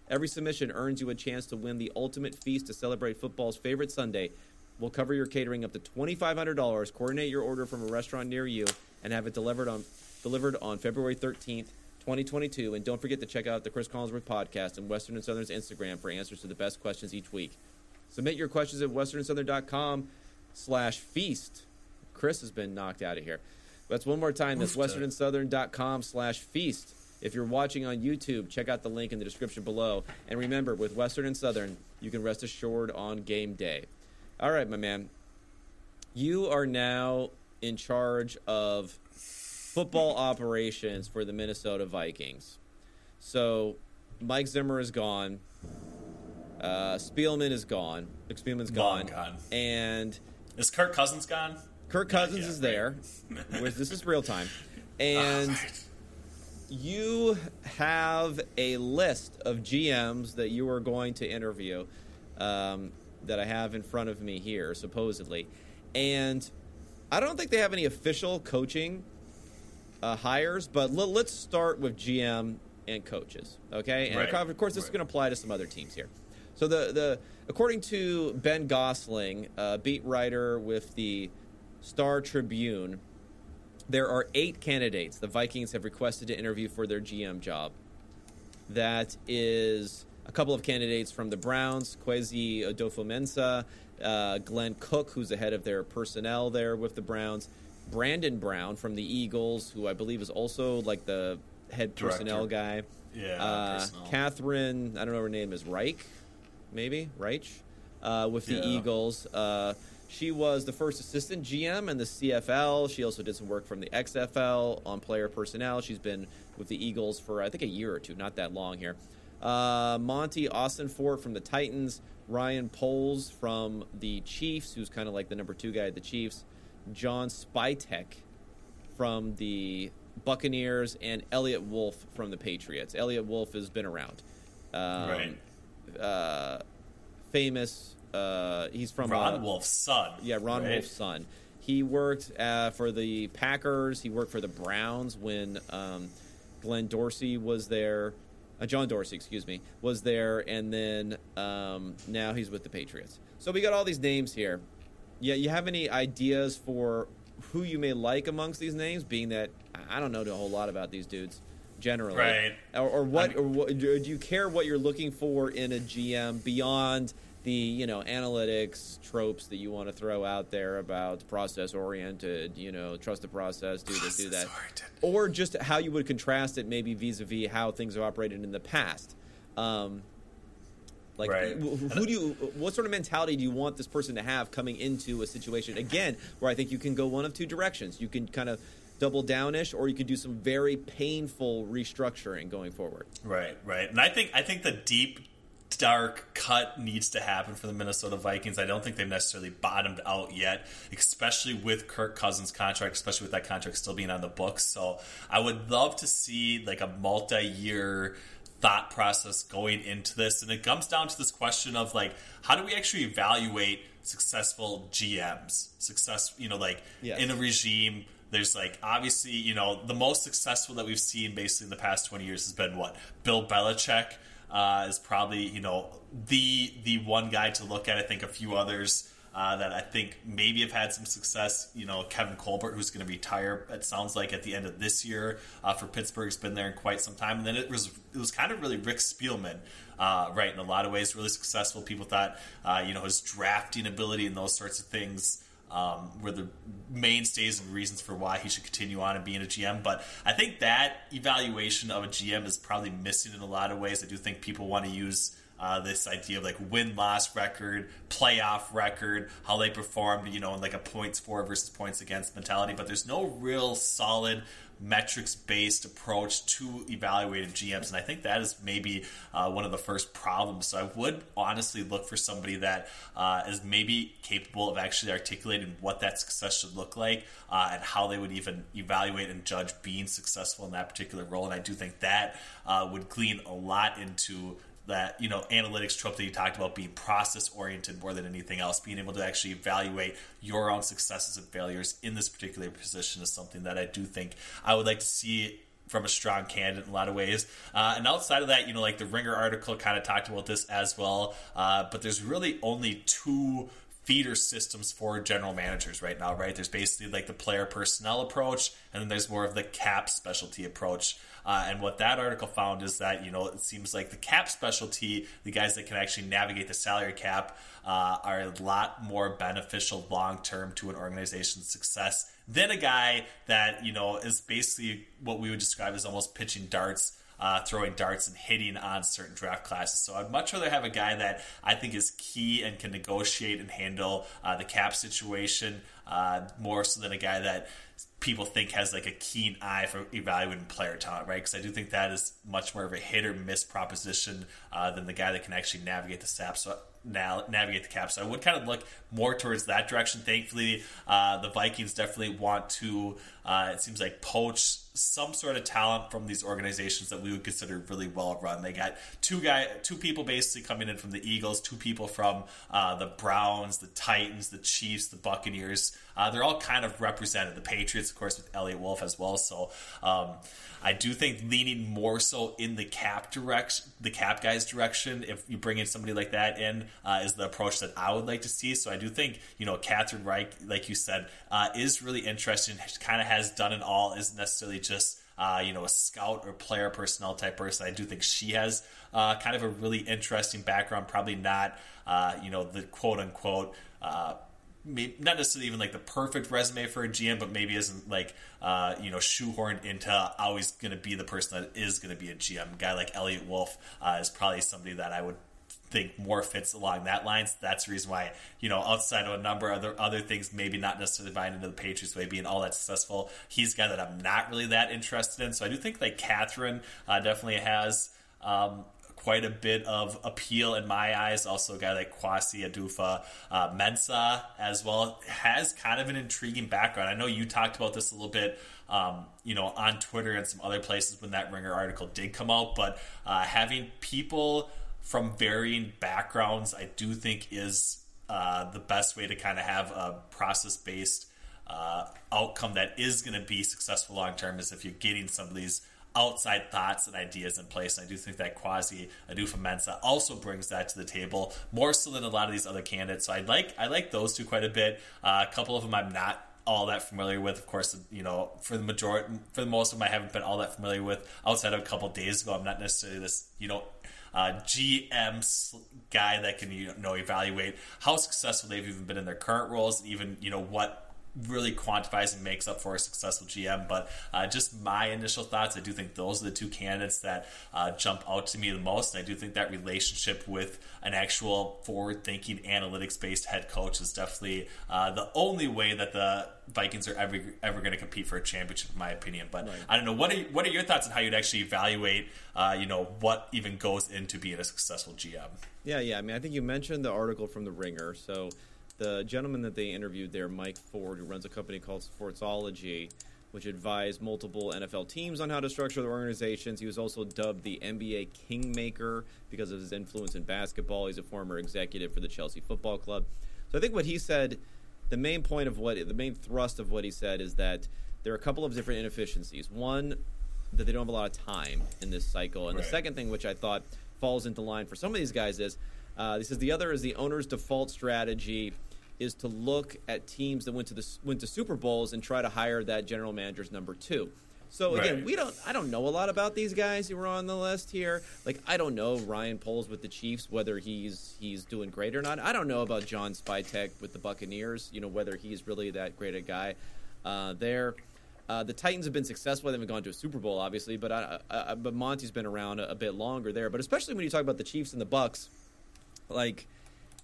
Every submission earns you a chance to win the ultimate feast to celebrate football's favorite Sunday. We'll cover your catering up to $2,500, coordinate your order from a restaurant near you, and have it delivered on delivered on February 13th, 2022. And don't forget to check out the Chris Collinsworth podcast and Western and Southern's Instagram for answers to the best questions each week. Submit your questions at westernsouthern.com slash feast. Chris has been knocked out of here. That's one more time. That's westernsouthern.com slash feast. If you're watching on YouTube, check out the link in the description below. And remember, with Western and Southern, you can rest assured on game day. All right, my man. You are now in charge of football <laughs> operations for the Minnesota Vikings. So Mike Zimmer is gone. Uh, Spielman is gone. Spielman's gone. gone. And is Kirk Cousins gone? Kirk Cousins yet, is there. <laughs> this is real time. And oh, you have a list of GMs that you are going to interview um, that I have in front of me here, supposedly. And I don't think they have any official coaching uh, hires, but l- let's start with GM and coaches. Okay, and right. of course, this right. is going to apply to some other teams here. So the the according to Ben Goessling, uh, beat writer with the Star Tribune, there are eight candidates the Vikings have requested to interview for their GM job. That is a couple of candidates from the Browns, Kwesi Adofo-Mensah, uh, Glenn Cook, who's the head of their personnel there with the Browns, Brandon Brown from the Eagles, who I believe is also like the head Director. personnel guy. Yeah, uh, Catherine, I don't know her name is Reich, maybe Reich, uh, with the yeah. Eagles. Uh, she was the first assistant GM in the CFL. She also did some work from the XFL on player personnel. She's been with the Eagles for I think a year or two, not that long here. Uh, Austin Ossenfort from the Titans, Ryan Poles from the Chiefs, who's kind of like the number two guy at the Chiefs, John Spytek from the Buccaneers, and Eliot Wolf from the Patriots. Eliot Wolf has been around. Um, right. Uh, famous. Uh, he's from Ron uh, Wolf's son. Yeah, Ron right? Wolf's son. He worked uh, for the Packers. He worked for the Browns when um, Glenn Dorsey was there. Uh, John Dorsey, excuse me, was there, and then um, now he's with the Patriots. So we got all these names here. Yeah, you have any ideas for who you may like amongst these names? Being that I don't know a whole lot about these dudes generally, right? Or, or what? I mean, or what, do you care what you're looking for in a GM beyond the you know analytics tropes that you want to throw out there about process oriented? You know, trust the process, do this, do that, or just how you would contrast it maybe vis-a-vis how things have operated in the past. Um, like, right. who do you? What sort of mentality do you want this person to have coming into a situation again where I think you can go one of two directions. You can kind of double downish, or you could do some very painful restructuring going forward. Right, right. And I think I think the deep dark cut needs to happen for the Minnesota Vikings. I don't think they've necessarily bottomed out yet, especially with Kirk Cousins' contract, especially with that contract still being on the books. So I would love to see like a multi-year thought process going into this. And it comes down to this question of like, how do we actually evaluate successful GMs? Success, you know, like yes. in a regime. There's like obviously, you know, the most successful that we've seen basically in the past 20 years has been what? Bill Belichick uh, is probably, you know, the the one guy to look at. I think a few others uh, that I think maybe have had some success. You know, Kevin Colbert, who's going to retire, it sounds like at the end of this year uh, for Pittsburgh, has been there in quite some time. And then it was it was kind of really Rick Spielman, uh, right? In a lot of ways, really successful. People thought, uh, you know, his drafting ability and those sorts of things. Um, were the mainstays and reasons for why he should continue on and being a GM. But I think that evaluation of a GM is probably missing in a lot of ways. I do think people want to use uh, this idea of like win loss record, playoff record, how they performed, you know, in like a points for versus points against mentality. But there's no real solid metrics based approach to evaluating GMs. And I think that is maybe uh, one of the first problems. So I would honestly look for somebody that uh, is maybe capable of actually articulating what that success should look like uh, and how they would even evaluate and judge being successful in that particular role. And I do think that uh, would glean a lot into that you know analytics trope that you talked about being process oriented more than anything else being able to actually evaluate your own successes and failures in this particular position is something that i do think i would like to see from a strong candidate in a lot of ways. Uh, and outside of that, you know, like the Ringer article kind of talked about this as well. Uh, but there's really only two feeder systems for general managers right now, right? There's basically like the player personnel approach, and then there's more of the cap specialty approach. Uh, and what that article found is that, you know, it seems like the cap specialty, the guys that can actually navigate the salary cap, uh, are a lot more beneficial long term to an organization's success than a guy that, you know, is basically what we would describe as almost pitching darts. Uh, throwing darts and hitting on certain draft classes. So I'd much rather have a guy that I think is key and can negotiate and handle uh, the cap situation uh, more so than a guy that people think has like a keen eye for evaluating player talent, right? Because I do think that is much more of a hit or miss proposition uh, than the guy that can actually navigate the sap. So navigate the cap. So I would kind of look more towards that direction. Thankfully, uh, the Vikings definitely want to. Uh, it seems like poach some sort of talent from these organizations that we would consider really well run. They got two guy, two people basically coming in from the Eagles, two people from uh, the Browns, the Titans, the Chiefs, the Buccaneers. Uh, they're all kind of represented. The Patriots, of course, with Eliot Wolf as well. So um, I do think leaning more so in the cap direction, the cap guys direction, if you bring in somebody like that in, uh, is the approach that I would like to see. So I do think you know Catherine Reich, like you said, uh, is really interesting. Kind of has done it all. Isn't necessarily just uh, you know, a scout or player personnel type person. I do think she has uh, kind of a really interesting background. Probably not, uh, you know, the quote unquote. Uh, not necessarily even like the perfect resume for a GM, but maybe isn't like uh, you know shoehorned into always going to be the person that is going to be a GM. Guy like Eliot Wolf uh, is probably somebody that I would think more fits along that lines. That's the reason why, you know, outside of a number of other other things, maybe not necessarily buying into the Patriots way being all that successful. He's a guy that I'm not really that interested in. So I do think like Catherine uh, definitely has um, quite a bit of appeal in my eyes. Also, a guy like Kwesi Adofo uh, Mensah as well has kind of an intriguing background. I know you talked about this a little bit, um, you know, on Twitter and some other places when that Ringer article did come out, but uh, having people from varying backgrounds, I do think is uh, the best way to kind of have a process based uh, outcome that is going to be successful long term is if you're getting some of these outside thoughts and ideas in place. And I do think that Kwesi Adofo Mensah also brings that to the table more so than a lot of these other candidates. So I like I like those two quite a bit. Uh, a couple of them I'm not all that familiar with. Of course, you know, for the majority, for the most of them, I haven't been all that familiar with. Outside of a couple of days ago, I'm not necessarily this, you know, uh, GM guy that can you know evaluate how successful they've even been in their current roles, even you know what really quantifies and makes up for a successful GM. But uh, just my initial thoughts, I do think those are the two candidates that uh, jump out to me the most. And I do think that relationship with an actual forward thinking, analytics based head coach is definitely uh, the only way that the Vikings are ever ever going to compete for a championship, in my opinion. But right. I don't know what are what are your thoughts on how you'd actually evaluate, uh, you know, what even goes into being a successful GM? Yeah, yeah. I mean, I think you mentioned the article from the Ringer, so the gentleman that they interviewed there, Mike Forde, who runs a company called Sportsology, which advised multiple NFL teams on how to structure their organizations. He was also dubbed the NBA Kingmaker because of his influence in basketball. He's a former executive for the Chelsea Football Club. So I think what he said, the main point of what, the main thrust of what he said is that there are a couple of different inefficiencies. One, that they don't have a lot of time in this cycle. And right. the second thing, which I thought falls into line for some of these guys, is uh, he says the other is the owner's default strategy is to look at teams that went to the went to Super Bowls and try to hire that general manager's number two. So again, right. we don't. I don't know a lot about these guys who are on the list here. Like I don't know Ryan Poles with the Chiefs whether he's he's doing great or not. I don't know about John Spytek with the Buccaneers. You know whether he's really that great a guy uh, there. Uh, the Titans have been successful. They haven't gone to a Super Bowl, obviously, but I, I, but Monti's been around a, a, bit longer there. But especially when you talk about the Chiefs and the Bucs, like,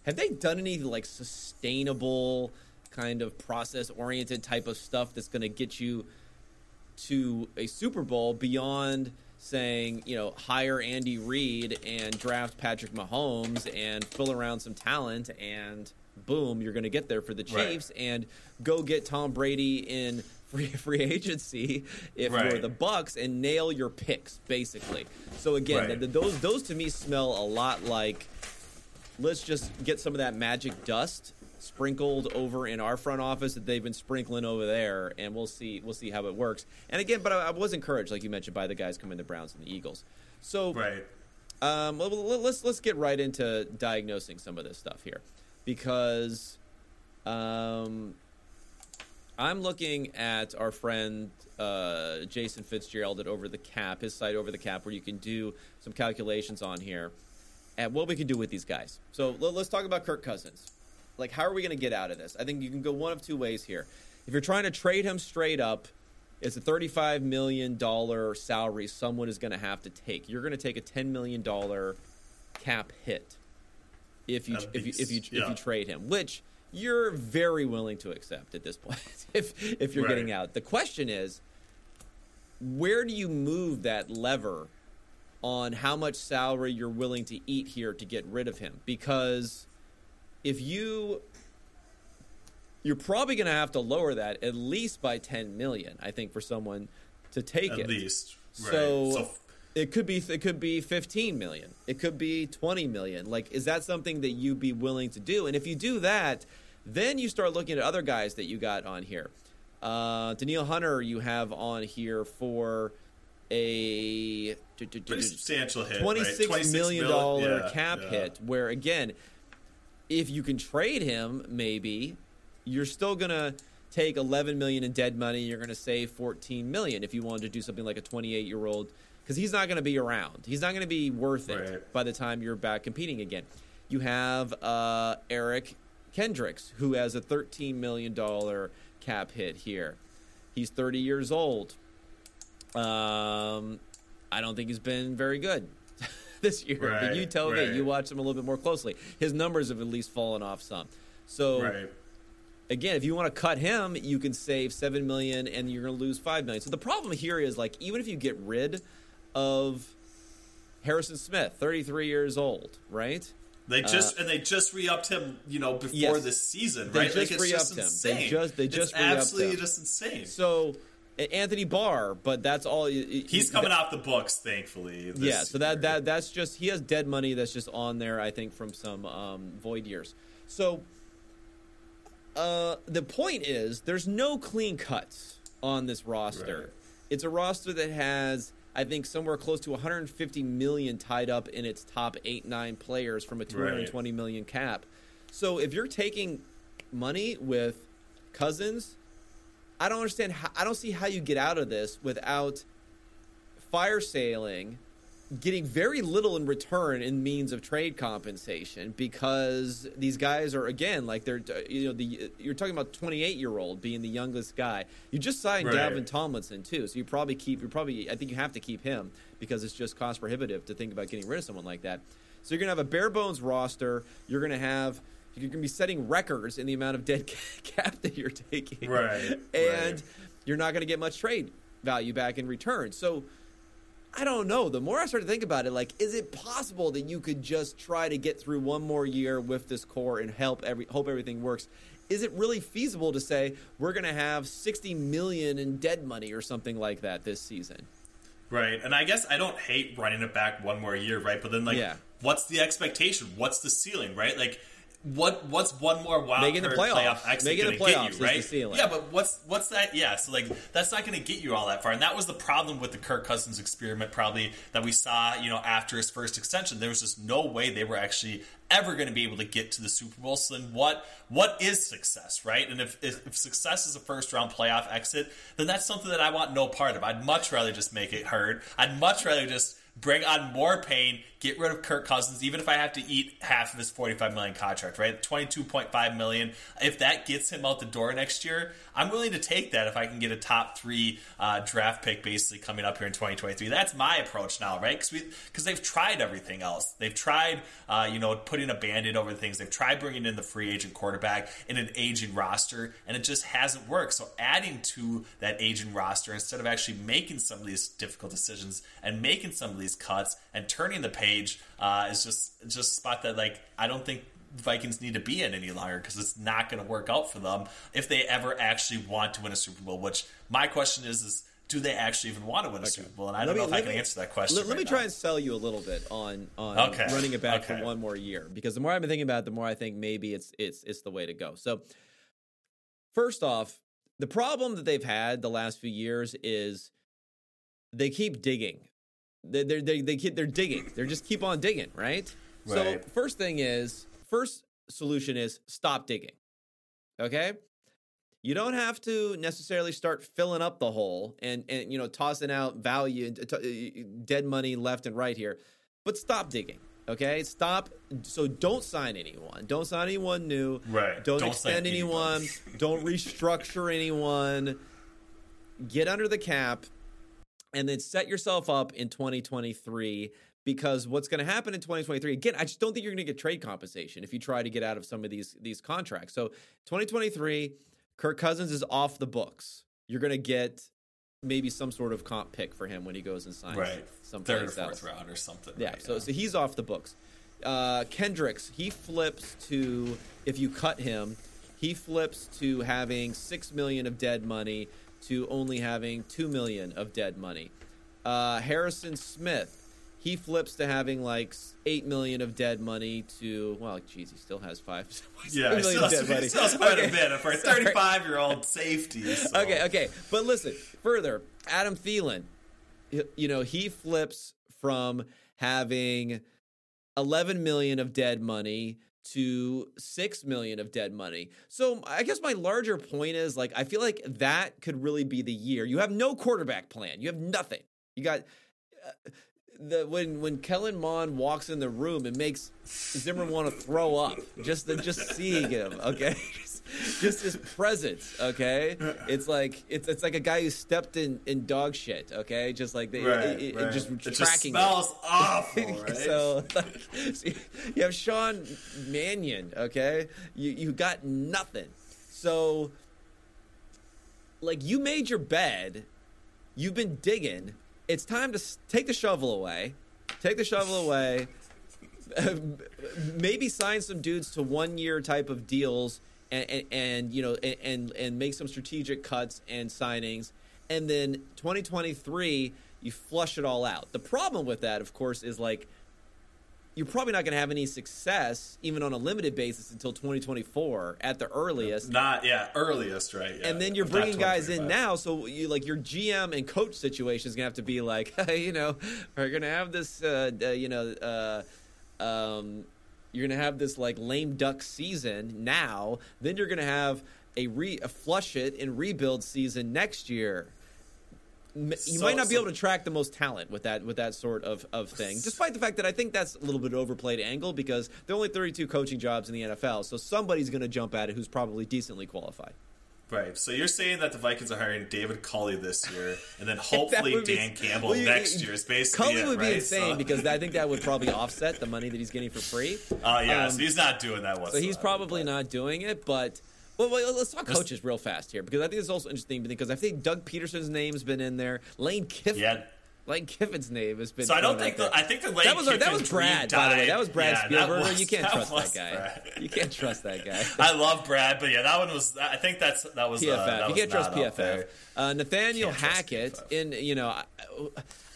have they done any like sustainable kind of process oriented type of stuff that's going to get you to a Super Bowl beyond saying, you know, hire Andy Reid and draft Patrick Mahomes and fill around some talent and boom, you're going to get there for the Chiefs right. and go get Tom Brady in <laughs> free free agency if right. you're the Bucs and nail your picks basically. So again, right. the, those those to me smell a lot like let's just get some of that magic dust sprinkled over in our front office that they've been sprinkling over there, and we'll see we'll see how it works. And again, but I, I was encouraged, like you mentioned, by the guys coming the Browns and the Eagles. So right. Um, let's let's get right into diagnosing some of this stuff here, because um, I'm looking at our friend uh, Jason Fitzgerald at Over the Cap, his site Over the Cap, where you can do some calculations on here at what we can do with these guys. So let's talk about Kirk Cousins. Like, how are we going to get out of this? I think you can go one of two ways here. If you're trying to trade him straight up, it's a $35 million salary someone is going to have to take. You're going to take a $10 million cap hit if you if you if you, yeah. if you trade him, which you're very willing to accept at this point <laughs> if if you're right. getting out. The question is where do you move that lever on how much salary you're willing to eat here to get rid of him? Because if you you're probably going to have to lower that at least by 10 million i think for someone to take at it. at least right. so, so it could be it could be 15 million. It could be 20 million. Like is that something that you'd be willing to do? And if you do that then you start looking at other guys that you got on here. Uh Danielle Hunter you have on here for a Pretty substantial hit, twenty-six right? million dollar yeah, cap yeah. hit where again if you can trade him, maybe you're still gonna take 11 million in dead money. You're gonna save 14 million if you wanted to do something like a 28 year old because he's not gonna be around. He's not gonna be worth it right. by the time you're back competing again. You have uh, Eric Kendricks who has a 13 million dollar cap hit here. He's 30 years old. Um, I don't think he's been very good. <laughs> this year. Right, but you tell right. me, you watch him a little bit more closely. His numbers have at least fallen off some. So right. again, if you want to cut him, you can save seven million, and you're going to lose five million. So the problem here is like even if you get rid of Harrison Smith, 33 years old, right? They just uh, and they just re-upped him, you know, before yes, this season, right? They just like, re-upped him. Insane. They just they just it's absolutely just insane. So Anthony Barr, but that's all. He's coming that, off the books, thankfully. Yeah, so that that that's just he has dead money that's just on there. I think from some um, void years. So uh, the point is, there's no clean cuts on this roster. Right. It's a roster that has, I think, somewhere close to 150 million tied up in its top eight nine players from a 220 right. million cap. So if you're taking money with Cousins I don't understand. How, I don't see how you get out of this without fire sailing, getting very little in return in means of trade compensation because these guys are again like they're uh, you know the uh, you're talking about 28 year old being the youngest guy. You just signed right. Dalvin Tomlinson too, so you probably keep you probably I think you have to keep him because it's just cost prohibitive to think about getting rid of someone like that. So you're gonna have a bare bones roster. You're gonna have you're going to be setting records in the amount of dead <laughs> cap that you're taking. Right. And right. you're not going to get much trade value back in return. So I don't know. The more I start to think about it, like, is it possible that you could just try to get through one more year with this core and help every hope everything works? Is it really feasible to say we're going to have 60 million in dead money or something like that this season? Right. And I guess I don't hate running it back one more year, right? But then like yeah. what's the expectation? What's the ceiling, right? Like what what's one more wild Making the playoffs. playoff exit Making the playoffs you, right? Yeah, but what's what's that? Yeah, so like that's not going to get you all that far, and that was the problem with the Kirk Cousins experiment, probably that we saw. You know, after his first extension, there was just no way they were actually ever going to be able to get to the Super Bowl. So then, what what is success, right? And if, if if success is a first round playoff exit, then that's something that I want no part of. I'd much rather just make it hurt. I'd much rather just bring on more pain, get rid of Kirk Cousins, even if I have to eat half of his 45 million contract, right? 22.5 million. If that gets him out the door next year, I'm willing to take that if I can get a top three uh, draft pick basically coming up here in 2023. That's my approach now, right? Because they've tried everything else. They've tried, uh, you know, putting a band-aid over things. They've tried bringing in the free agent quarterback in an aging roster, and it just hasn't worked. So adding to that aging roster instead of actually making some of these difficult decisions and making some of these cuts and turning the page uh, is just just a spot that like I don't think Vikings need to be in any longer because it's not going to work out for them if they ever actually want to win a Super Bowl. Which my question is is do they actually even want to win a Super Bowl? And I don't Let know me- if I can me- answer that question. Let, let me now. try and sell you a little bit on on Okay. running it back Okay. for one more year because the more I've been thinking about it, the more I think maybe it's it's it's the way to go. So first off, the problem that they've had the last few years is they keep digging. They they they, they keep they're digging. They're just keep on digging, right? So first thing is first solution is stop digging. Okay? You don't have to necessarily start filling up the hole and and you know tossing out value uh, t- uh, uh, dead money left and right here. But stop digging. Okay? Stop so don't sign anyone. Don't sign anyone new. Right. Don't, Don't extend anyone. don't restructure anyone. Get under the cap and then set yourself up in 2023 because what's going to happen in 2023 again i just don't think you're going to get trade compensation if you try to get out of some of these these contracts so 2023 kirk cousins is off the books you're going to get maybe some sort of comp pick for him when he goes and signs right someplace third or fourth else round or something. yeah, right? so so he's off the books. Uh, Kendricks, he flips to if you cut him, he flips to having six million of dead money to only having two million of dead money. Uh, Harrison Smith, he flips to having like eight million of dead money to well, geez, he still has five. <laughs> yeah, seven it million still, money. it still has quite Okay. a bit for a <laughs> 35 year old safety. so- Okay, okay. But listen, further, Adam Thielen, you know, he flips from having 11 million of dead money to 6 million of dead money. So I guess my larger point is like I feel like that could really be the year. You have no quarterback plan. You have nothing. You got uh, the when when Kellen Mond walks in the room, it makes Zimmer want to throw up just the, just seeing him. Okay, <laughs> just, <laughs> just his presence. Okay, it's like it's it's like a guy who stepped in in dog shit. Okay, just like they Right, it, it- right. just it just tracking. smells awful, <laughs> right? so, like, <laughs> so you have Sean Mannion. Okay, you you got nothing. So, like, you made your bed. You've been digging. It's time to take the shovel away. Take the shovel away. Maybe sign some dudes to one year type of deals, and, and, and you know, and, and and make some strategic cuts and signings, and then 2023 you flush it all out. The problem with that, of course, is like you're probably not going to have any success even on a limited basis until 2024 at the earliest Not yeah, earliest right. Yeah. and then you're bringing guys in now, so you like your GM and coach situation is gonna have to be like, <laughs> you know, we're gonna have this, uh, uh, you know, uh, um, you're gonna have this like lame duck season now. Then you're gonna have a re a flush it and rebuild season next year. You So- might not be so- able to track the most talent with that with that sort of, of thing, despite the fact that I think that's a little bit overplayed angle because there are only 32 coaching jobs in the NFL, so somebody's going to jump at it who's probably decently qualified. Right. So you're saying that the Vikings are hiring David Culley this year, and then <laughs> hopefully would be- Dan Campbell well, next you- year is basically Culley it, would be right? insane So- because I think that would probably <laughs> offset the money that he's getting for free. Uh, yeah, um, so he's not doing that So whatsoever. he's probably but- not doing it, but well, well let's talk coaches real fast here because I think it's also interesting because I think Doug Pederson's name's been in there. Lane Kiffin. Yeah. Lane Kiffin's name has been. So I don't think the, I think the Lane that was Kiffin that was Brad. By the way, that was Brad yeah, Spielberger. Was, you can't <laughs> that trust that guy. Brad. You can't trust that guy. <laughs> I love Brad, but yeah, that one was. I think that's that was PFF. Uh, that you was can't trust PFF. Uh, Nathaniel Can't Hackett PFF. in you know. I,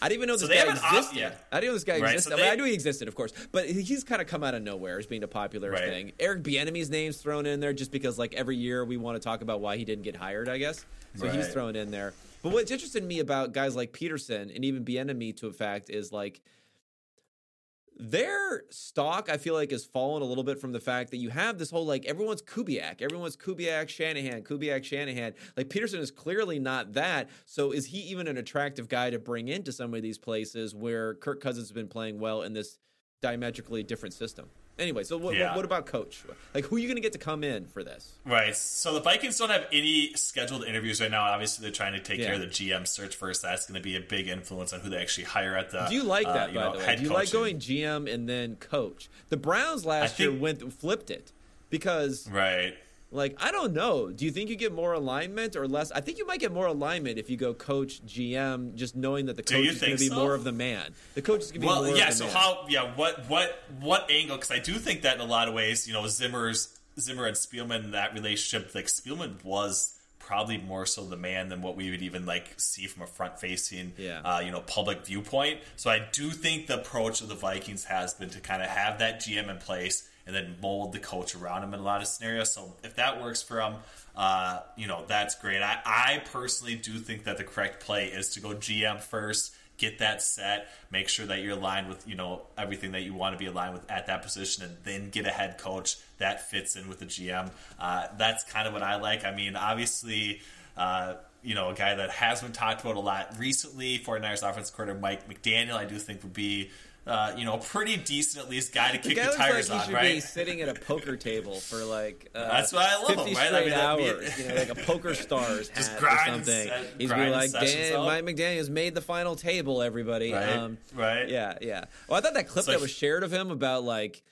I didn't even know this So guy an op- yeah. I didn't know this guy Right, existed. so I, mean, I knew he existed, of course, but he's kind of come out of nowhere as being a popular Right. thing. Eric Bieniemy's name's thrown in there just because, like, every year we want to talk about why he didn't get hired. I guess so. He's thrown in there. But what's interesting to me about guys like Pederson and even Bieniemy, to a fact, is like their stock, I feel like, has fallen a little bit from the fact that you have this whole like everyone's Kubiak, everyone's Kubiak Shanahan, Kubiak Shanahan. Like Pederson is clearly not that. So is he even an attractive guy to bring into some of these places where Kirk Cousins has been playing well in this diametrically different system? Anyway, so what, Yeah. what, what about coach? Like, who are you going to get to come in for this? Right. So the Vikings don't have any scheduled interviews right now. Obviously, they're trying to take Yeah. care of the GM search first. That's going to be a big influence on who they actually hire at the. Do you like uh, that, you by know, the way? Do you like going GM and then coach? The Browns last I year went flipped it because Right. Like, I don't know. Do you think you get more alignment or less? I think you might get more alignment if you go coach GM, just knowing that the coach is going to be so? more of the man. The coach is going to be Well, more yeah. of the So man. how? Yeah. What? What? What angle? Because I do think that in a lot of ways, you know, Zimmer's Zimmer and Spielman that relationship, like Spielman was probably more so the man than what we would even like see from a front facing, Yeah. uh, you know, public viewpoint. So I do think the approach of the Vikings has been to kind of have that GM in place and then mold the coach around him in a lot of scenarios. So if that works for him, uh, you know, that's great. I, I personally do think that the correct play is to go GM first, get that set, make sure that you're aligned with, you know, everything that you want to be aligned with at that position, and then get a head coach that fits in with the GM. Uh, that's kind of what I like. I mean, obviously, uh, you know, a guy that has been talked about a lot recently, 49ers offensive coordinator Mike McDaniel, I do think would be, uh, you know, a pretty decent at least guy to the kick the looks tires like he on, should right? be sitting at a poker table for like uh, That's why I love 50 him, right? I mean, hours, you know, like a poker <laughs> stars Just hat or something. se- He's be like, "Dan, up." Mike McDaniel's made the final table, everybody." Right, Um, right. Yeah, yeah. Well, I thought that clip It's that was shared of him about like.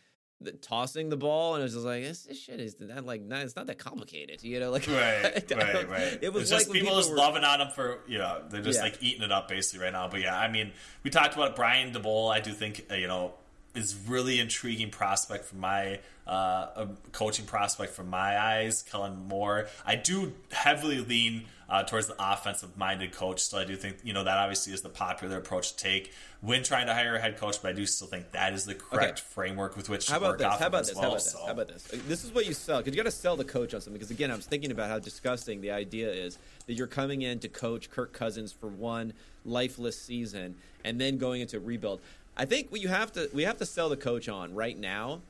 The, tossing the ball and it was just like this, this shit is not like not, it's not that complicated you know like <laughs> Right, I right, right. it was like just when people, just were- loving on him for you know they're just Yeah. like eating it up basically right now. But yeah, I mean, we talked about Brian Daboll. I do think uh, you know is really intriguing prospect for my uh, coaching prospect from my eyes. Kellen Moore. I do heavily lean uh, towards the offensive minded coach. So I do think you know that obviously is the popular approach to take when trying to hire a head coach. But I do still think that is the correct framework with which to How about work this? off How of about this? well. How about this? so. How about this? This is what you sell because you got to sell the coach on something. Because again, I was thinking about how disgusting the idea is that you're coming in to coach Kirk Cousins for one lifeless season and then going into rebuild. I think what you have to we have to sell the coach on right now,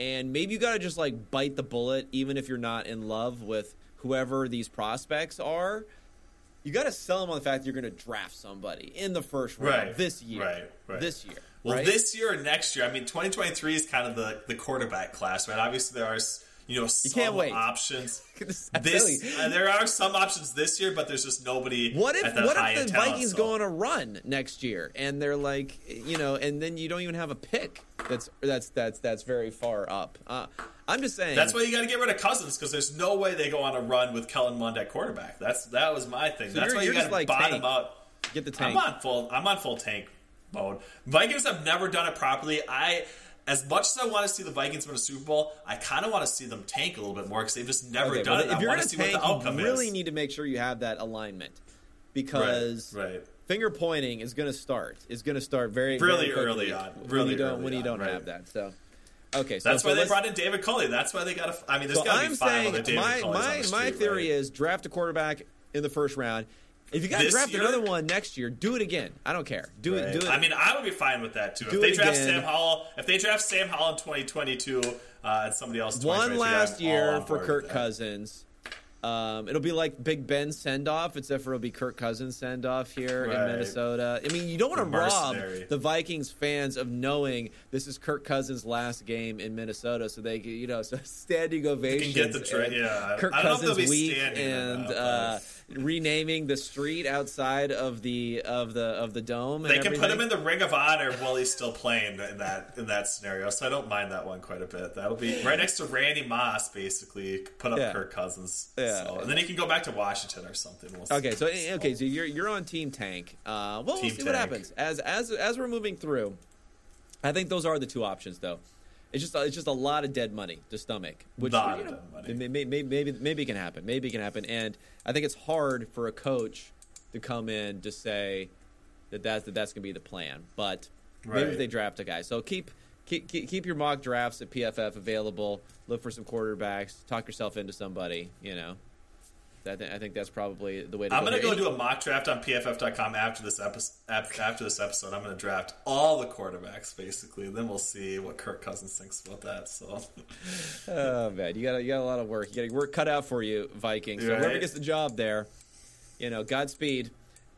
and maybe you got to just like bite the bullet, even if you're not in love with whoever these prospects are. You got to sell them on the fact that you're going to draft somebody in the first round Right, this year. right, right. This year. Well, right? this year or next year, I mean, 2023 is kind of the, the quarterback class, right? Obviously, there are you know some can't wait. options. <laughs> This you. uh, there are some options this year, but there's just nobody. What if what if the Vikings so- go on a run next year and they're like you know and then you don't even have a pick that's that's that's that's very far up. Uh, I'm just saying That's why you got to get rid of Cousins because there's no way they go on a run with Kellen Mond at quarterback. That's that was my thing. So That's why you got to like bottom tank. out. get the tank. I'm on full. I'm on full tank mode. Vikings have never done it properly. I, as much as I want to see the Vikings win a Super Bowl, I kind of want to see them tank a little bit more because they've just never Okay, done well, it. if I you're going to see what tank, the outcome you really is. need to make sure you have that alignment because right, right. finger pointing is going to start. Is going to start very Really very early on. when Really you don't when you don't right. have that. So okay, so That's so why they brought in David Culley. That's why they got to. I mean, there's So got to be five saying other David my on my the my theory right? is draft a quarterback in the first round. If you got to draft year? another one next year, do it again. I don't care. Do it. Do it. I mean, I would be fine with that too. Do if they draft again. Sam Howell, if they draft Sam Howell in 2022 uh, and somebody else, one last year for Kirk. Cousins. Um, it'll be like Big Ben send off, except for it'll be Kirk Cousins send off here in Minnesota. I mean, you don't want to rob the Vikings fans of knowing this is Kirk Cousins' last game in Minnesota, so they, can, you know, so standing ovations. get the tra- yeah. Kirk I don't know if they'll Cousins be week standing and uh, renaming the street outside of the of the of the dome. they can everything. put him in the Ring of Honor while he's still playing in that in that scenario. So I don't mind that one quite a bit. That'll be right next to Randy Moss, basically. Put up Yeah. Kirk Cousins. Yeah. So, and then he can go back to Washington or something. We'll see. Okay, so okay, so you're you're on Team Tank. Uh, well, we'll Team see what happens as as as we're moving through. I think those are the two options, though. It's just it's just a lot of dead money to stomach, which Lot you of know, dead money. may- may- may- maybe maybe it can happen. Maybe it can happen, and I think it's hard for a coach to come in to say that that's that that's going to be the plan. But maybe if they draft a guy, so. Keep, keep, keep your mock drafts at PFF available. Look for some quarterbacks. Talk yourself into somebody. You know, I, th- I think that's probably the way to go. I'm gonna go do a mock draft on PFF.com after this episode. After this episode, I'm gonna draft all the quarterbacks basically. Then we'll see what Kirk Cousins thinks about that. So <laughs> Oh man, you got you got a lot of work. You got work cut out for you, Vikings. So whoever gets the job there, you know, Godspeed,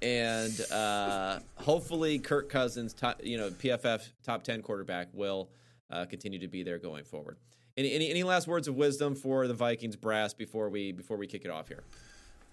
and uh, hopefully Kirk Cousins, top, you know, PFF top ten quarterback will uh, continue to be there going forward. Any, any any last words of wisdom for the Vikings brass before we before we kick it off here?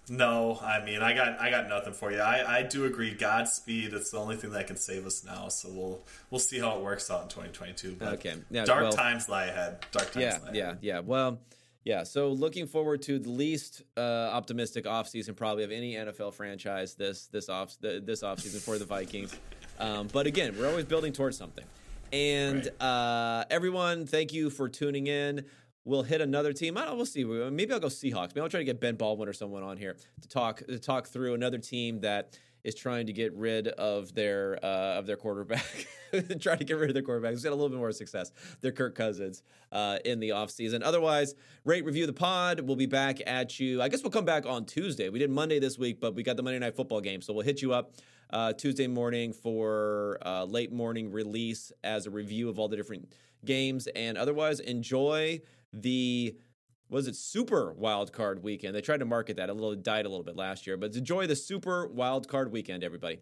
no, I mean I got I got nothing for you. I, I do agree. Godspeed. It's the only thing that can save us now. So we'll we'll see how it works out in 2022. But Okay. Yeah, dark well- times lie ahead. Dark times Yeah, lie yeah, ahead. yeah. Yeah. Well, yeah. So looking forward to the least uh, optimistic offseason probably of any NFL franchise this this off th- this offseason for the Vikings. Um, but again, we're always building towards something. And uh, everyone, thank you for tuning in. We'll hit another team. I don't. We'll see. Maybe I'll go Seahawks. Maybe I'll try to get Ben Baldwin or someone on here to talk to talk through another team that is trying to get rid of their uh, of their quarterback. <laughs> trying to get rid of their quarterback. Who's had a little bit more success. Their Kirk Cousins uh, in the offseason. Otherwise, rate review the pod. We'll be back at you. I guess we'll come back on Tuesday. We did Monday this week, but we got the Monday night football game, so we'll hit you up uh, Tuesday morning for uh, late morning release as a review of all the different games. And otherwise, enjoy the was it super wild card weekend? They tried to market that a little, died a little bit last year, but enjoy the super wild card weekend, everybody.